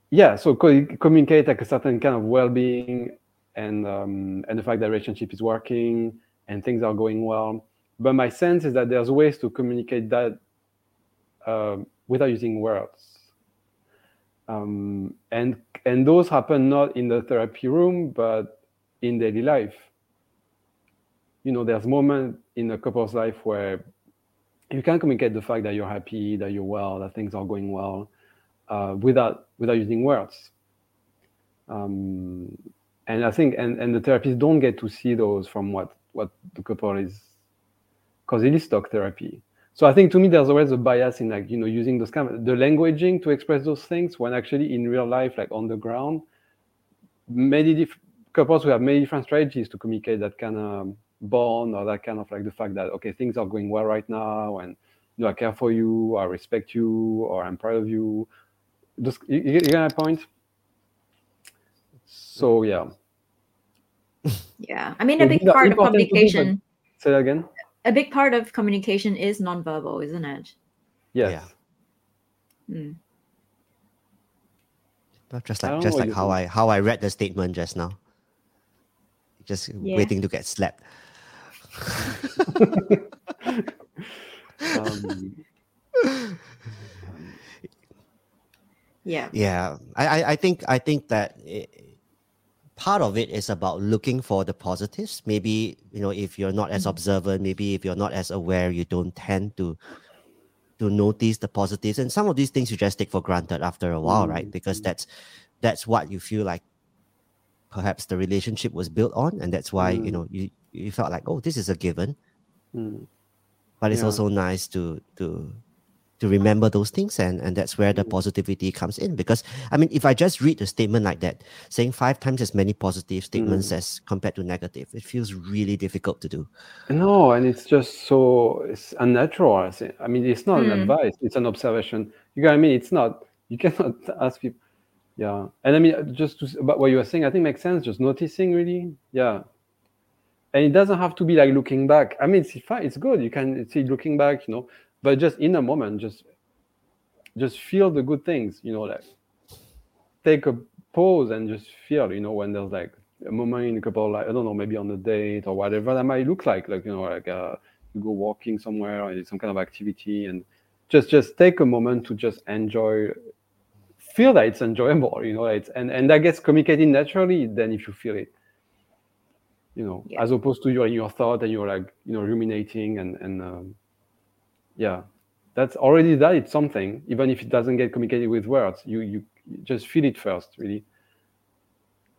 S2: yeah so co- communicate like a certain kind of well-being and um, and the fact that relationship is working and things are going well. But my sense is that there's ways to communicate that um, without using words. Um, and and those happen not in the therapy room, but in daily life. You know, there's moments in a couple's life where you can communicate the fact that you're happy, that you're well, that things are going well, uh, without without using words. Um, and I think and, and the therapists don't get to see those from what what the couple is because it is talk therapy. So I think to me there's always a bias in like you know using those kind of the languaging to express those things when actually in real life like on the ground many diff- couples who have many different strategies to communicate that kind of bond or that kind of like the fact that okay things are going well right now and you know I care for you I respect you or I'm proud of you. Those, you, you you get my point? So yeah.
S3: Yeah, I mean, a big
S2: these
S3: part of
S2: important to do,
S3: communication,
S2: Say that again.
S3: a big part of communication is nonverbal, isn't it?
S2: Yes.
S1: Yeah.
S3: Mm.
S1: Well, Just like just like how
S2: think.
S1: I how I read the statement just now. Just
S3: Yeah.
S1: waiting to get slapped.
S2: Um,
S3: Yeah.
S1: Yeah, I, I, I think I think that i part of it is about looking for the positives. Maybe you know if you're not as
S3: Mhm.
S1: observant, maybe if you're not as aware, you don't tend to to notice the positives. And some of these things you just take for granted after a while, right?
S2: Mm,
S1: Because that's that's what you feel like perhaps the relationship was built on, and that's why you
S2: Mm.
S1: know you you felt like oh this is a given.
S2: mm,
S1: But it's
S2: Yeah.
S1: also nice to to to remember those things and and that's where the
S2: Mm.
S1: positivity comes in because i mean if i just read a statement like that saying five times as many positive statements
S2: Mm.
S1: as compared to negative it feels really difficult to do
S2: no, and it's just so it's unnatural. I mean, it's not an
S3: Hmm.
S2: advice; it's an observation. You got what I mean? It's not. You cannot ask people. Yeah, and I mean, just to, about what you were saying, I think makes sense. Just noticing, really. Yeah, and it doesn't have to be like looking back. I mean, it's fine. It's good. You can see looking back, you know, but just in a moment, just just feel the good things. You know, like take a pause and just feel. You know, when there's like a moment in a couple, like I don't know, maybe on a date or whatever that might look like. Like you know, like uh, you go walking somewhere or some kind of activity, and just just take a moment to just enjoy. Feel that it's enjoyable, you know, it's and and that gets communicated naturally. Then if you feel it, you know,
S3: Yeah.
S2: as opposed to you're in your thought and you're like you know ruminating and and um, yeah, that's already that it's something. Even if it doesn't get communicated with words, you you you just feel it first, really.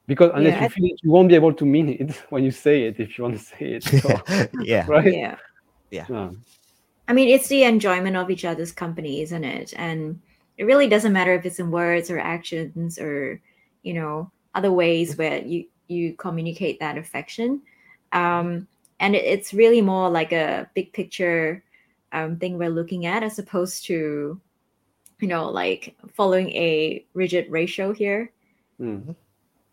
S2: Because unless
S3: Yeah,
S2: you
S3: I-
S2: feel it, you won't be able to mean it when you say it. If you want to say it, So,
S1: yeah
S2: right?
S3: Yeah.
S2: Yeah.
S3: I mean, it's the enjoyment of each other's company, isn't it? And it really doesn't matter if it's in words or actions or, you know, other ways where you you communicate that affection. Um, and it, it's really more like a big picture um, thing we're looking at, as opposed to you know, like following a rigid ratio here.
S2: Mm.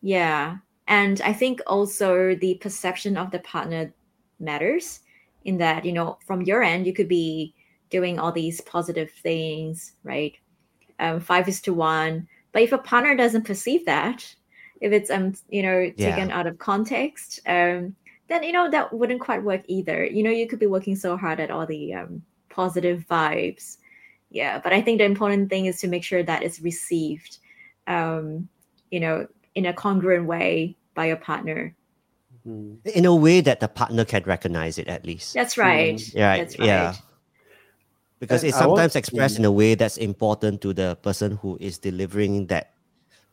S3: Yeah. And I think also the perception of the partner matters in that, you know, from your end, you could be doing all these positive things, right? Um, five is to one. But if a partner doesn't perceive that, if it's um, you know, taken out of context, um, then you know that wouldn't quite work either. You know, you could be working so hard at all the um, positive vibes. Yeah, but I think the important thing is to make sure that it's received, um, you know, in a congruent way by your partner.
S2: Mm.
S1: In a way that the partner can recognize it at least.
S3: That's right.
S1: Yeah.
S3: That's right.
S1: yeah. Because
S2: And
S1: it's sometimes expressed in a way that's important to the person who is delivering that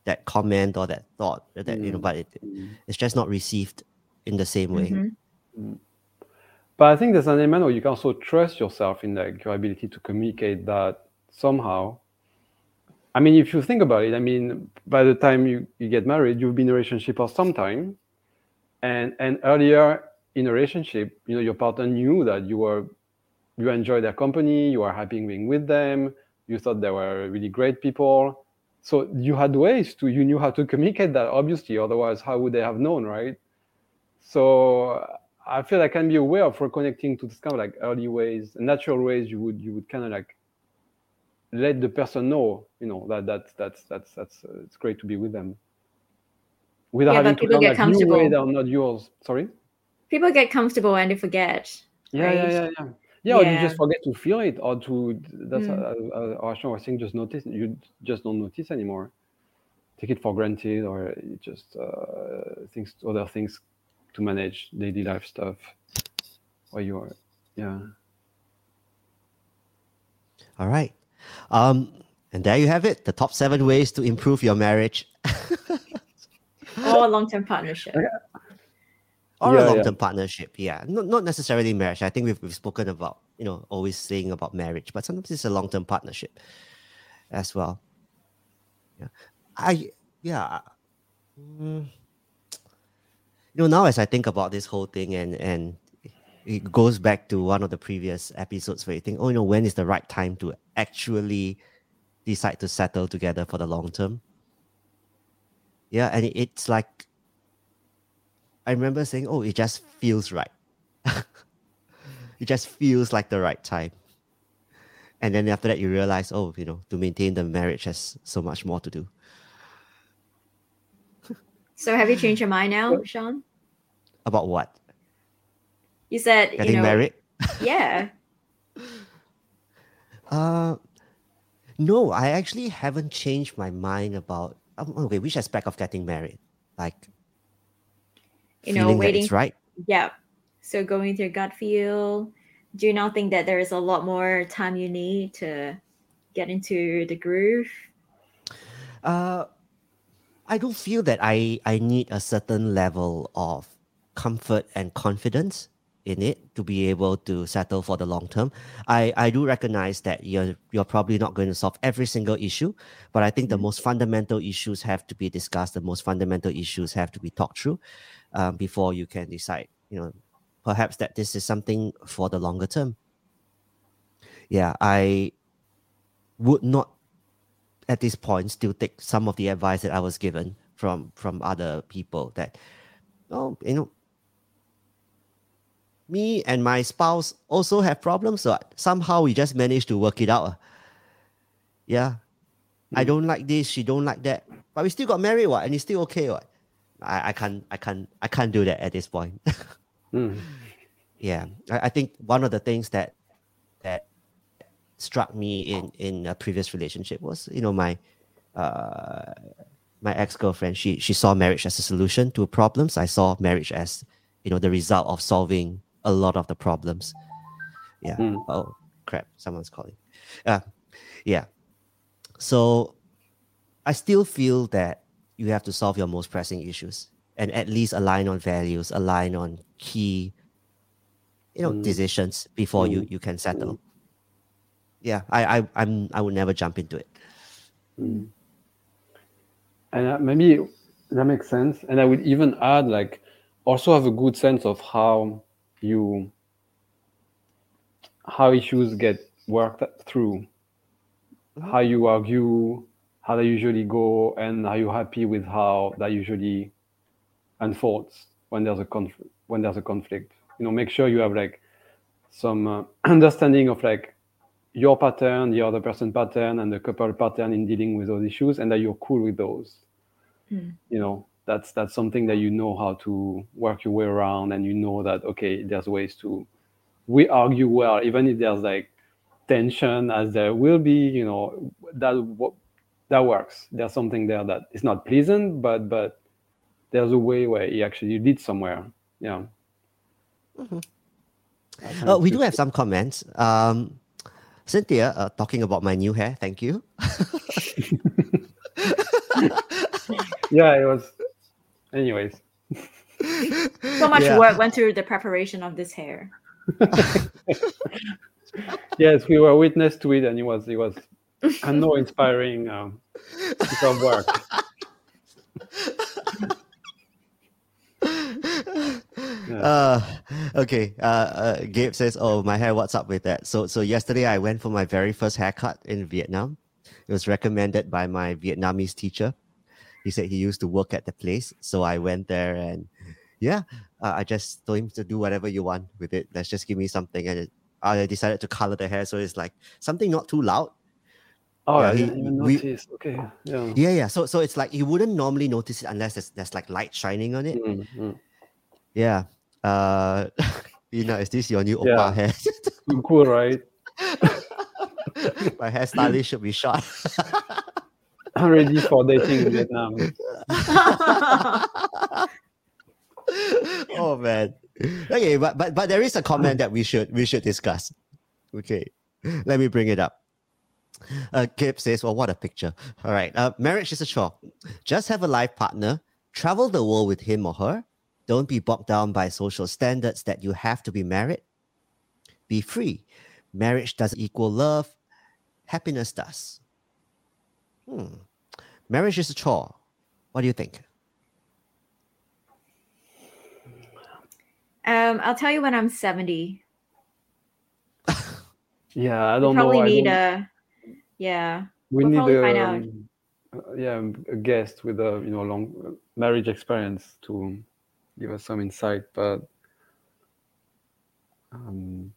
S1: that comment or that thought that you know,
S2: Mm.
S1: but it,
S2: Mm.
S1: it's just not received in the same way.
S3: Mhm.
S2: But I think there's an element where you can also trust yourself in like your ability to communicate that somehow. I mean, if you think about it, I mean, by the time you, you get married, you've been in a relationship for some time. And and earlier in a relationship, you know, your partner knew that you were you enjoyed their company, you were happy being with them, you thought they were really great people. So you had ways to you knew how to communicate that, obviously. Otherwise, how would they have known, right? So I feel I can be aware of reconnecting to this kind of like early ways, natural ways you would you would kind of like let the person know, you know, that that's that's that's that's uh, it's great to be with them. Without
S3: Yeah,
S2: having to learn
S3: get
S2: like new
S3: comfortable.
S2: that are not yours. Sorry?
S3: People get comfortable and they forget.
S2: Yeah, yeah,
S3: Right.
S2: yeah, yeah. Yeah, or you just forget to feel it, or to that's
S3: Mm.
S2: uh, uh, uh, Arshna was just notice you just don't notice anymore. Take it for granted, or it just uh, things other things to manage daily life stuff. Or you are, yeah.
S1: All right. Um, and there you have it, the top seven ways to improve your marriage
S3: Or long-term partnership.
S1: Or
S2: Yeah,
S1: a long-term partnership. Yeah. Not not necessarily marriage. I think we've we've spoken about, you know, always saying about marriage, but sometimes it's a long-term partnership as well. Yeah. I yeah. mm, you know, now as I think about this whole thing and and it goes back to one of the previous episodes where you think, oh, you know, when is the right time to actually decide to settle together for the long term? Yeah, and it's like I remember saying, oh, it just feels right. it just feels like the right time. And then after that, you realize, oh, you know, to maintain the marriage has so much more to do.
S3: So have you changed your mind now, Sean?
S1: About what?
S3: You said
S1: Getting
S3: you know,
S1: married?
S3: Yeah.
S1: Uh, no, I actually haven't changed my mind about um, okay, which aspect of getting married, like
S3: You know,
S1: feeling
S3: waiting
S1: right.
S3: Yeah. So going your gut feel, do you not think that there is a lot more time you need to get into the groove?
S1: Uh, I don't feel that I I need a certain level of comfort and confidence in it to be able to settle for the long term. I I do recognize that you're you're probably not going to solve every single issue, but I think the
S3: Mhm.
S1: most fundamental issues have to be discussed. The most fundamental issues have to be talked through um, before you can decide. You know, perhaps that this is something for the longer term. Yeah, I would not at this point still take some of the advice that I was given from from other people that oh you know me and my spouse also have problems so somehow we just managed to work it out ah. yeah I
S2: Mm.
S1: don't like this she don't like that but we still got married what and it's still okay what I, I can't I can't I can't do that at this point.
S2: Mm.
S1: yeah. I, I think one of the things that that struck me in in a previous relationship was you know my uh my ex-girlfriend. She she saw marriage as a solution to problems. I saw marriage as you know the result of solving a lot of the problems. Yeah.
S2: Mm.
S1: oh crap. Someone's calling. Uh yeah. So i still feel that you have to solve your most pressing issues and at least align on values align on key you know
S2: Mm.
S1: decisions before you
S2: Mm.
S1: you can settle yeah i i i'm i would never jump into it
S2: Mm. And uh, maybe that makes sense. And I would even add, like, also have a good sense of how you how issues get worked through. how you argue, how they usually go, and are you happy with how that usually unfolds when there's a conflict? When there's a conflict, you know, make sure you have like some uh, understanding of like your pattern, the other person pattern, and the couple pattern in dealing with those issues, and that you're cool with those.
S3: Mm.
S2: You know, that's that's something that you know how to work your way around, and you know that okay, there's ways to we argue well, even if there's like tension, as there will be. You know, that that works. There's something there that is not pleasant, but but there's a way where it actually did somewhere. Yeah. That kind
S1: Uh, we do have some comments. Um, Cynthia, uh, talking about my new hair. Thank you.
S2: yeah it was anyways
S3: So much
S1: Yeah.
S3: work went through the preparation of this hair.
S2: yes we were witness to it and it was it was a no inspiring um, piece of work
S1: Uh, okay. Uh, uh, Gabe says, "Oh, my hair. What's up with that?" So, so yesterday I went for my very first haircut in Vietnam. It was recommended by my Vietnamese teacher. He said he used to work at the place, so I went there and yeah, uh, I just told him to do whatever you want with it. Let's just give me something, and it, I decided to color the hair so it's like something not too loud.
S2: Oh
S1: Yeah,
S2: I didn't even
S1: we-
S2: notice okay yeah
S1: Yeah, yeah. So, so it's like you wouldn't normally notice it unless there's, there's like light shining on it.
S2: Mm, mm.
S1: Yeah. Uh, you know, is this your new
S2: Yeah.
S1: oppa hair?
S2: cool right
S1: My hairstylist should be short.
S2: i'm ready for dating in vietnam
S1: oh man. Okay, but but but there is a comment that we should we should discuss. Okay, let me bring it up. Uh, Kip says, "Well, what a picture! All right, uh, marriage is a chore. Just have a life partner, travel the world with him or her. Don't be bogged down by social standards that you have to be married. Be free. Marriage doesn't equal love. Happiness does. Hmm. Marriage is a chore. What do you think?
S3: um, I'll tell you when I'm 70.
S2: yeah i don't know
S3: probably need
S2: don't-
S3: a yeah.
S2: we
S3: we'll
S2: need a,
S3: find out.
S2: um, yeah a guest with a you know long uh, marriage experience to give us some insight but um,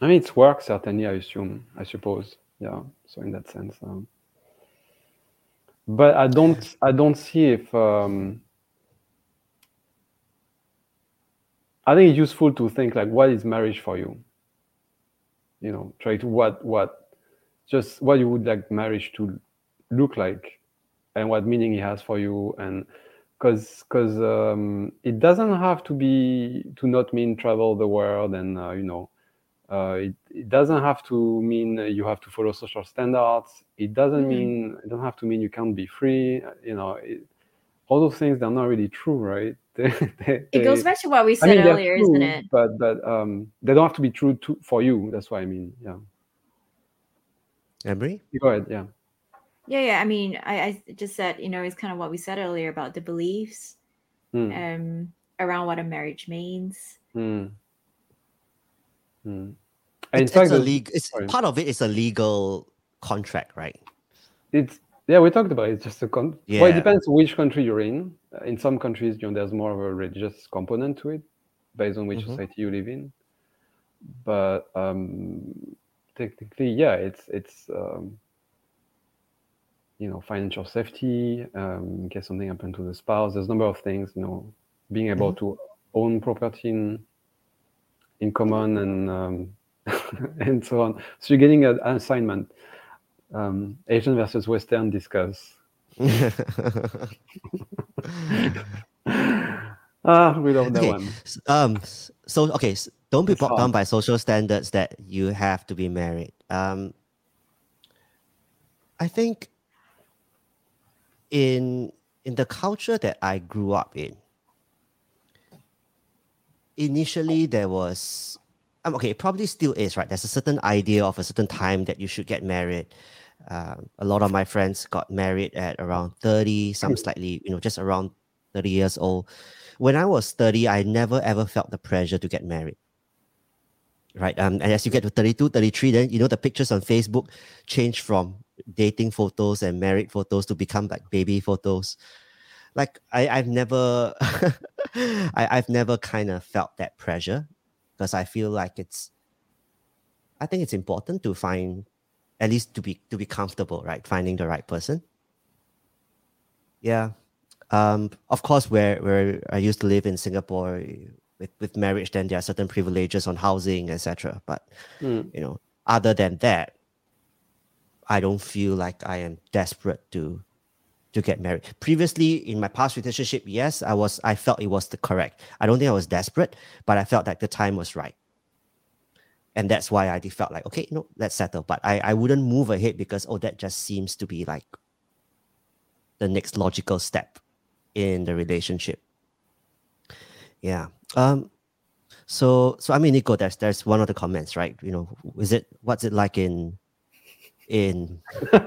S2: i mean it's work certainly i assume i suppose yeah so in that sense um, but i don't i don't see if um, i think it's useful to think like what is marriage for you you know try to what what just what you would like marriage to look like and what meaning it has for you. And because because um, it doesn't have to be to not mean travel the world and uh, you know uh, it, it doesn't have to mean you have to follow social standards. It doesn't
S3: Mhm.
S2: mean it doesn't have to mean you can't be free you know it, all those things they're not really true right they, they,
S3: It goes back to what we
S2: I
S3: said
S2: mean,
S3: earlier,
S2: true,
S3: isn't it?
S2: But but um, they don't have to be true to, for you. That's what I mean. Yeah.
S1: Emery?
S2: Go ahead. Yeah.
S3: Yeah, yeah. I mean, I, I just said, you know, it's kind of what we said earlier about the beliefs
S2: Mm,
S3: um around what a marriage means.
S2: mm, mm. And in
S1: It's,
S2: fact,
S1: it's a
S2: the-
S1: legal. It's
S2: sorry.
S1: part of it is a legal contract, right?
S2: it's yeah, we talked about it. It's just a con. Well, it depends which country you're in. In some countries, you know, there's more of a religious component to it, based on which
S1: Mhm.
S2: society you live in. But um, technically, yeah, it's it's um, you know financial safety um, in case something happened to the spouse. There's a number of things. You know, being able to own property in, in common and um, and so on. So you're getting an assignment. Um, Asian versus Western discuss. ah, we love that
S1: Okay.
S2: one.
S1: Um. So okay. s- Don't be bogged down by social standards that you have to be married. Um. I think in in the culture that I grew up in, initially there was um, okay, it probably still is, right? There's a certain idea of a certain time that you should get married. Um, a lot of my friends got married at around 30, some slightly, you know, just around 30 years old. When I was 30, I never ever felt the pressure to get married. right? Um, and as you get to 32, 33, then you know the pictures on Facebook change from dating photos and married photos to become like baby photos. Like I, I've never, I, I've never kind of felt that pressure because I feel like it's, I think it's important to find, at least to be to be comfortable, right? Finding the right person. Yeah, um, of course, where where I used to live in Singapore, with with marriage, then there are certain privileges on housing, etc. But
S2: Mm.
S1: you know, other than that, I don't feel like I am desperate to to get married. Previously, in my past relationship, yes, I was. I felt it was the correct. I don't think I was desperate, but I felt like the time was right, and that's why I felt like okay, no, let's settle. But I I wouldn't move ahead because oh, that just seems to be like the next logical step in the relationship. Yeah. Um. So so I mean, Nico, there's there's one of the comments, right? You know, is it what's it like in in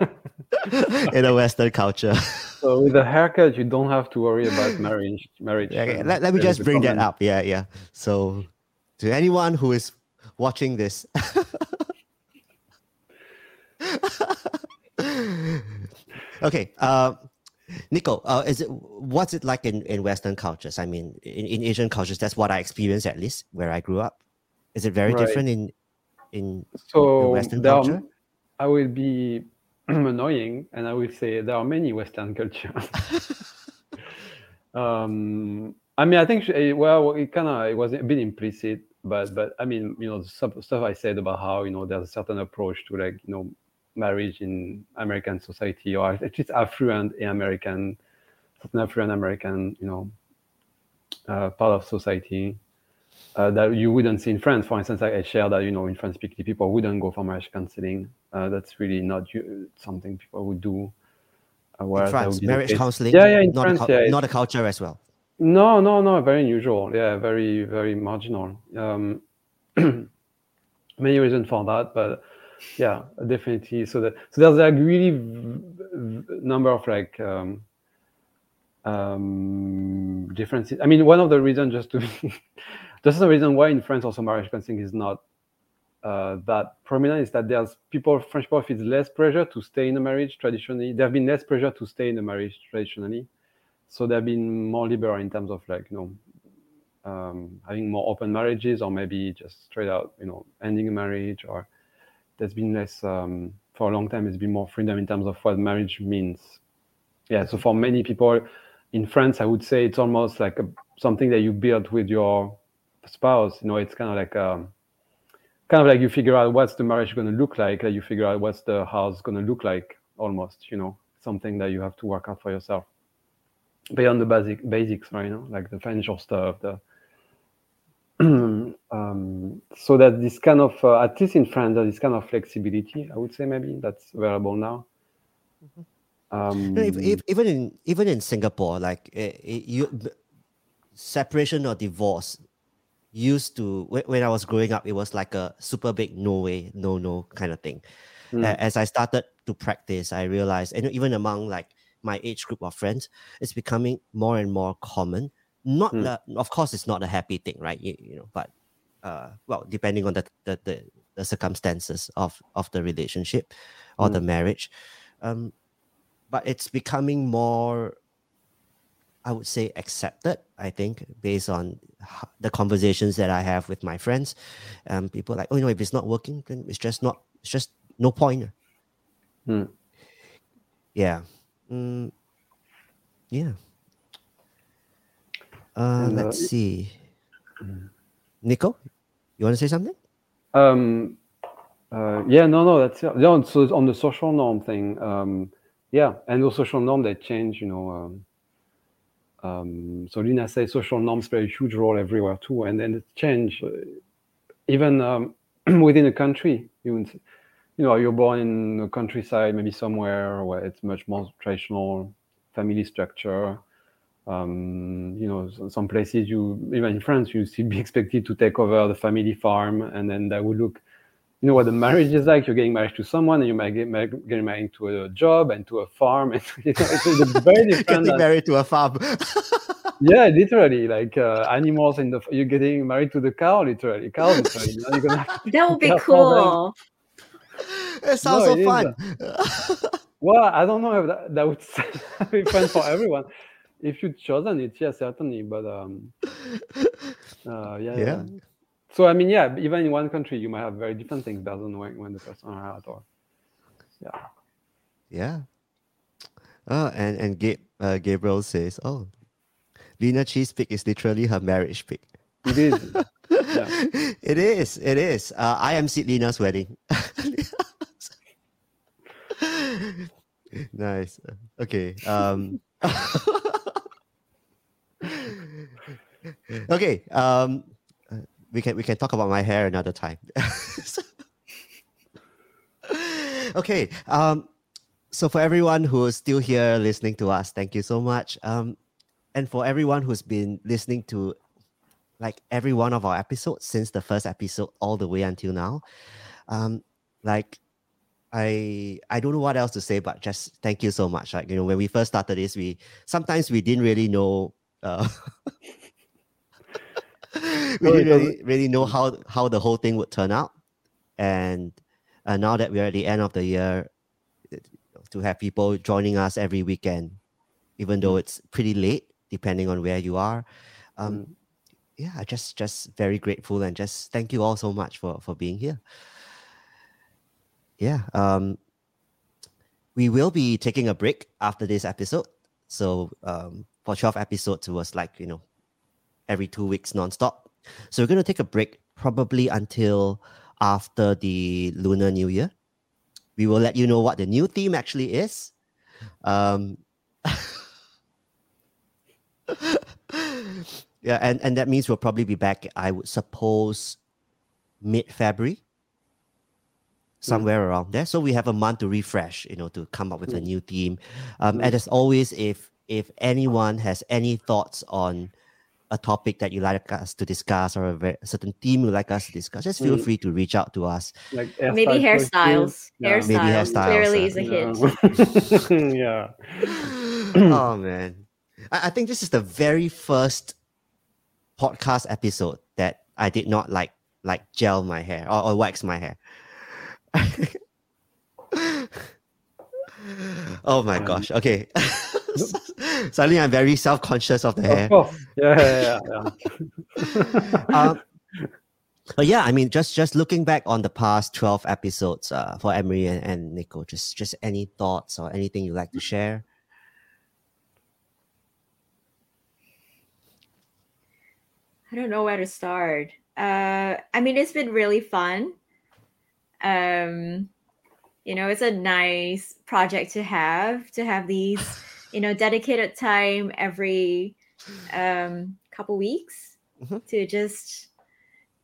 S1: in a Western culture?
S2: So with a haircut, you don't have to worry about marriage. Marriage.
S1: Yeah, okay,
S2: um,
S1: let, let me just bring that up. Yeah, yeah. So to anyone who is watching this. okay. Uh, Nico, uh, is it what's it like in, in Western cultures? I mean, in, in Asian cultures, that's what I experienced at least where I grew up. Is it very
S2: Right.
S1: different in in
S2: So
S1: Western
S2: there are-
S1: culture?
S2: I will be annoying, and I will say there are many Western cultures. um, I mean, I think eh, well, it kind of it was a bit implicit, but but I mean, you know, the stuff, stuff I said about how you know there's a certain approach to like you know marriage in American society, or at least affluent American, certain affluent American, you know, uh, part of society uh, that you wouldn't see in France. For instance, I, I share that you know in France, people wouldn't go for marriage counseling. Uh, that's really not something people would do. Uh,
S1: In France,
S2: would be the
S1: marriage counseling,
S2: Yeah, yeah, in
S1: not,
S2: France,
S1: a,
S2: yeah,
S1: not a culture as well.
S2: No, no, no, very unusual. Yeah, very, very marginal. Um, many reasons for that, but yeah, definitely. So that so there's like really v- v- number of like um, um, differences. I mean, one of the reasons just to just the reason why in France also marriage counseling is not uh, that prominent is that there's people French people feel less pressure to stay in a marriage traditionally. There have been less pressure to stay in a marriage traditionally so they've been more liberal in terms of like you know um, having more open marriages or maybe just straight out you know ending a marriage or there's been less um, for a long time it's been more freedom in terms of what marriage means yeah so for many people in france i would say it's almost like a, something that you build with your spouse you know it's kind of like um, kind of like you figure out what's the marriage going to look like like you figure out what's the house going to look like almost you know something that you have to work out for yourself beyond the basic basics, right? You know, like the financial stuff. The um, so that this kind of, uh, at least in France, there's this kind of flexibility. I would say maybe that's available now. Um,
S1: if, if, even in even in Singapore, like eh, eh, you separation or divorce used to when, when I was growing up, it was like a super big no way, no no kind of thing.
S2: Mm.
S1: As I started to practice, I realized, and even among like my age group of friends, it's becoming more and more common. Not
S2: Mm.
S1: the, of course, it's not a happy thing, right? You, you know, but uh, well, depending on the the, the, the circumstances of of the relationship or the marriage, um, but it's becoming more i would say accepted i think based on the conversations that i have with my friends um people like oh you know if it's not working then it's just not it's just no point
S2: Hmm.
S1: yeah mm, yeah uh,
S2: And, uh,
S1: let's see nico you want to say something
S2: Um, uh, yeah, no, no, that's it. Yeah, so on the social norm thing, um, yeah, and the social norm they change, you know. Um, um, so Lina says social norms play a huge role everywhere too, and then it change uh, even um, within a country. You, you know, you're born in a countryside, maybe somewhere where it's much more traditional family structure. Um, you know, some places you even in France you still be expected to take over the family farm, and then that would look you know what the marriage is like. You're getting married to someone, and you might get married, getting married to a job and to a farm, and you know, it's, it's very different.
S1: Getting
S2: than-
S1: married to a farm.
S2: yeah, literally, like uh, animals in the. You're getting married to the cow, literally. Cows, literally. You know, you're gonna have
S3: That would be
S2: Yeah, for them.
S3: cool.
S1: it sounds
S2: No,
S1: so
S2: it is,
S1: fun.
S2: Well, I don't know if that, that would be fun for everyone. If you'd chosen it, yeah, certainly. But um, uh, yeah, yeah.
S1: Yeah.
S2: So I mean, yeah, even in one country, you might have very different things based on when, when the person are at or yeah.
S1: Yeah. Oh, and and Gabe, uh, Gabriel says, "Oh, Lena cheese pig is literally her marriage pig."
S2: It is. Yeah.
S1: it is. It is. Uh, I am Sid Lena's wedding. nice. Okay. Um. okay. Um. We can we can talk about my hair another time. okay. Um. So for everyone who is still here listening to us, thank you so much. Um, and for everyone who's been listening to like every one of our episodes since the first episode all the way until now, um, like I I don't know what else to say, but just thank you so much. Like you know, when we first started this, we sometimes we didn't really know. Uh, we didn't really, really know how how the whole thing would turn out, and uh, now that we're at the end of the year, to have people joining us every weekend, even though it's pretty late, depending on where you are. Um, yeah, just just very grateful and just thank you all so much for for being here. Yeah, um, we will be taking a break after this episode. So um, for twelve episodes, it was like you know every two weeks nonstop. So we're gonna take a break probably until after the Lunar New Year. We will let you know what the new theme actually is. Um, yeah, and, and that means we'll probably be back, I would suppose, mid February, somewhere around there. So we have a month to refresh, you know, to come up with a
S2: Mm.
S1: new theme. Um, and as always, if if anyone has any thoughts on a topic that you like us to discuss or a, ve- certain theme you like us to discuss, just feel
S2: Mm.
S1: free to reach out to us.
S2: Like
S3: Maybe hairstyles.
S2: Yeah.
S3: Hairstyles,
S1: Maybe hairstyles,
S3: clearly
S1: uh,
S3: is a hit.
S2: yeah.
S1: oh man, I, I think this is the very first podcast episode that I did not like like gel my hair or, or wax my hair. oh my
S2: Um,
S1: gosh. Okay. Suddenly I'm very self-conscious of the hair.
S2: Of course. Yeah, yeah, yeah. yeah.
S1: um, but yeah, I mean, just just looking back on the past twelve episodes uh, for Emery and, and Nico, just just any thoughts or anything you'd like to share?
S3: I don't know where to start. Uh, I mean, it's been really fun. Um, you know, it's a nice project to have to have these, you know, dedicated time every um, couple weeks
S1: Mhm.
S3: to just,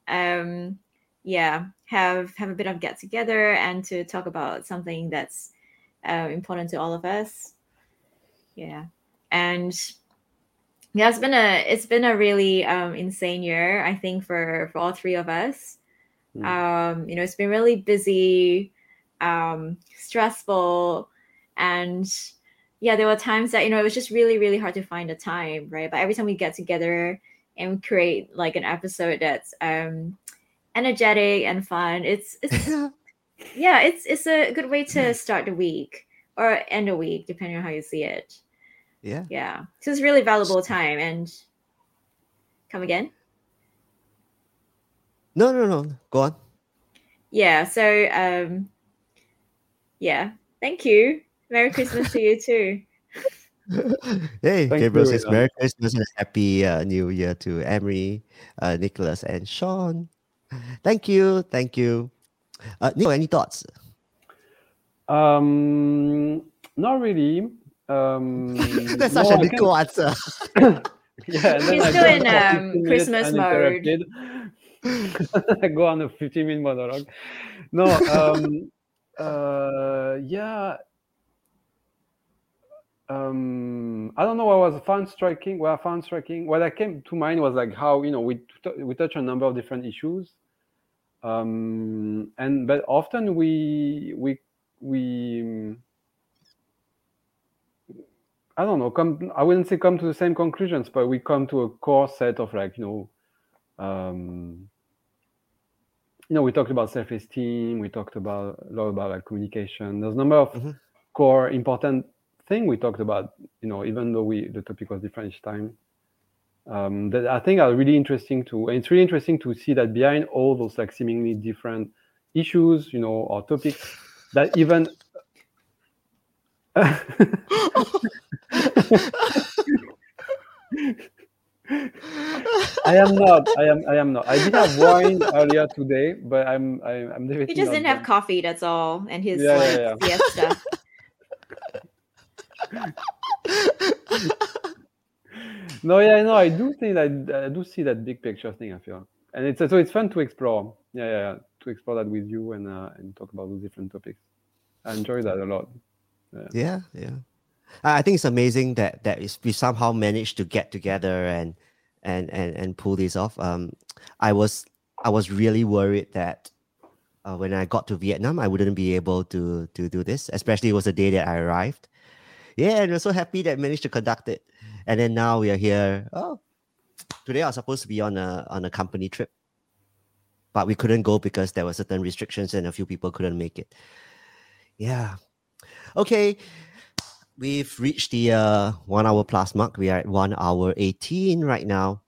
S3: um, yeah, have have a bit of get together and to talk about something that's uh, important to all of us. Yeah, and yeah, it's been a it's been a really um, insane year. I think for for all three of us.
S2: Mm.
S3: Um, you know, it's been really busy, um, stressful, and yeah, there were times that you know it was just really really hard to find the time, right? But every time we get together and create like an episode that's um, energetic and fun, it's it's yeah, it's it's a good way to start the week or end the week, depending on how you see it.
S1: yeah.
S3: Yeah. So it's really valuable time and come again.
S1: No, no, no. Go on.
S3: Yeah. So um yeah. Thank you. Merry Christmas to you too.
S1: hey,
S2: Thank
S1: Gabriel
S2: you,
S1: says
S2: Ilan.
S1: Merry Christmas and Happy uh, New Year to Emery, uh, Nicholas, and Sean. Thank you. Thank you. Uh, Nico, any thoughts?
S2: Um, not really. Um,
S1: That's
S2: no,
S1: such a
S2: I can-
S1: answer.
S2: Yeah, and then
S3: He's
S2: I
S3: still in, um, Christmas mode.
S2: I go on a 15 minute monologue. No, um, uh, yeah. Um, I don't know what was found striking. What I found striking, what I came to mind was like how you know we t- we touch a number of different issues, um, and but often we we we I don't know come I wouldn't say come to the same conclusions, but we come to a core set of like you know. Um, you know, we talked about self-esteem. We talked about a lot about like communication. There's a number of
S1: Mhm.
S2: core important thing we talked about. You know, even though we the topic was different each time, um, that I think are really interesting to. And it's really interesting to see that behind all those like seemingly different issues, you know, or topics, that even. I am not. I am. I am not. I did have wine earlier today, but I'm. I, am I'm definitely.
S3: He just didn't have coffee, that's all, and his
S2: Yeah,
S3: like
S2: yeah,
S3: siesta.
S2: No, yeah, no, I do think that I do see that big picture thing. I feel, and it's so it's fun to explore. Yeah, yeah, yeah, to explore that with you and uh, and talk about those different topics. I enjoy that a lot.
S1: Yeah, yeah. I I think it's amazing that that is, we somehow managed to get together and and and and pull this off. Um, I was I was really worried that uh, when I got to Vietnam, I wouldn't be able to to do this. Especially it was the day that I arrived. Yeah, and we're so happy that I managed to conduct it. And then now we are here. Oh, today I was supposed to be on a on a company trip, but we couldn't go because there were certain restrictions and a few people couldn't make it. Yeah. Okay. We've reached the uh, one hour plus mark. We are at one hour 18 right now.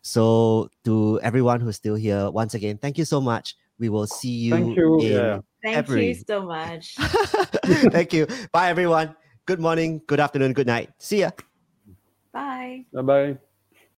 S1: So, to everyone who's still here, once again, thank you so much. We will see you.
S2: Thank you.
S1: in-
S2: Yeah.
S3: Thank
S1: Every-
S3: you so much.
S1: thank you. Bye, everyone. Good morning, good afternoon, good night. See ya.
S3: Bye.
S2: Bye bye.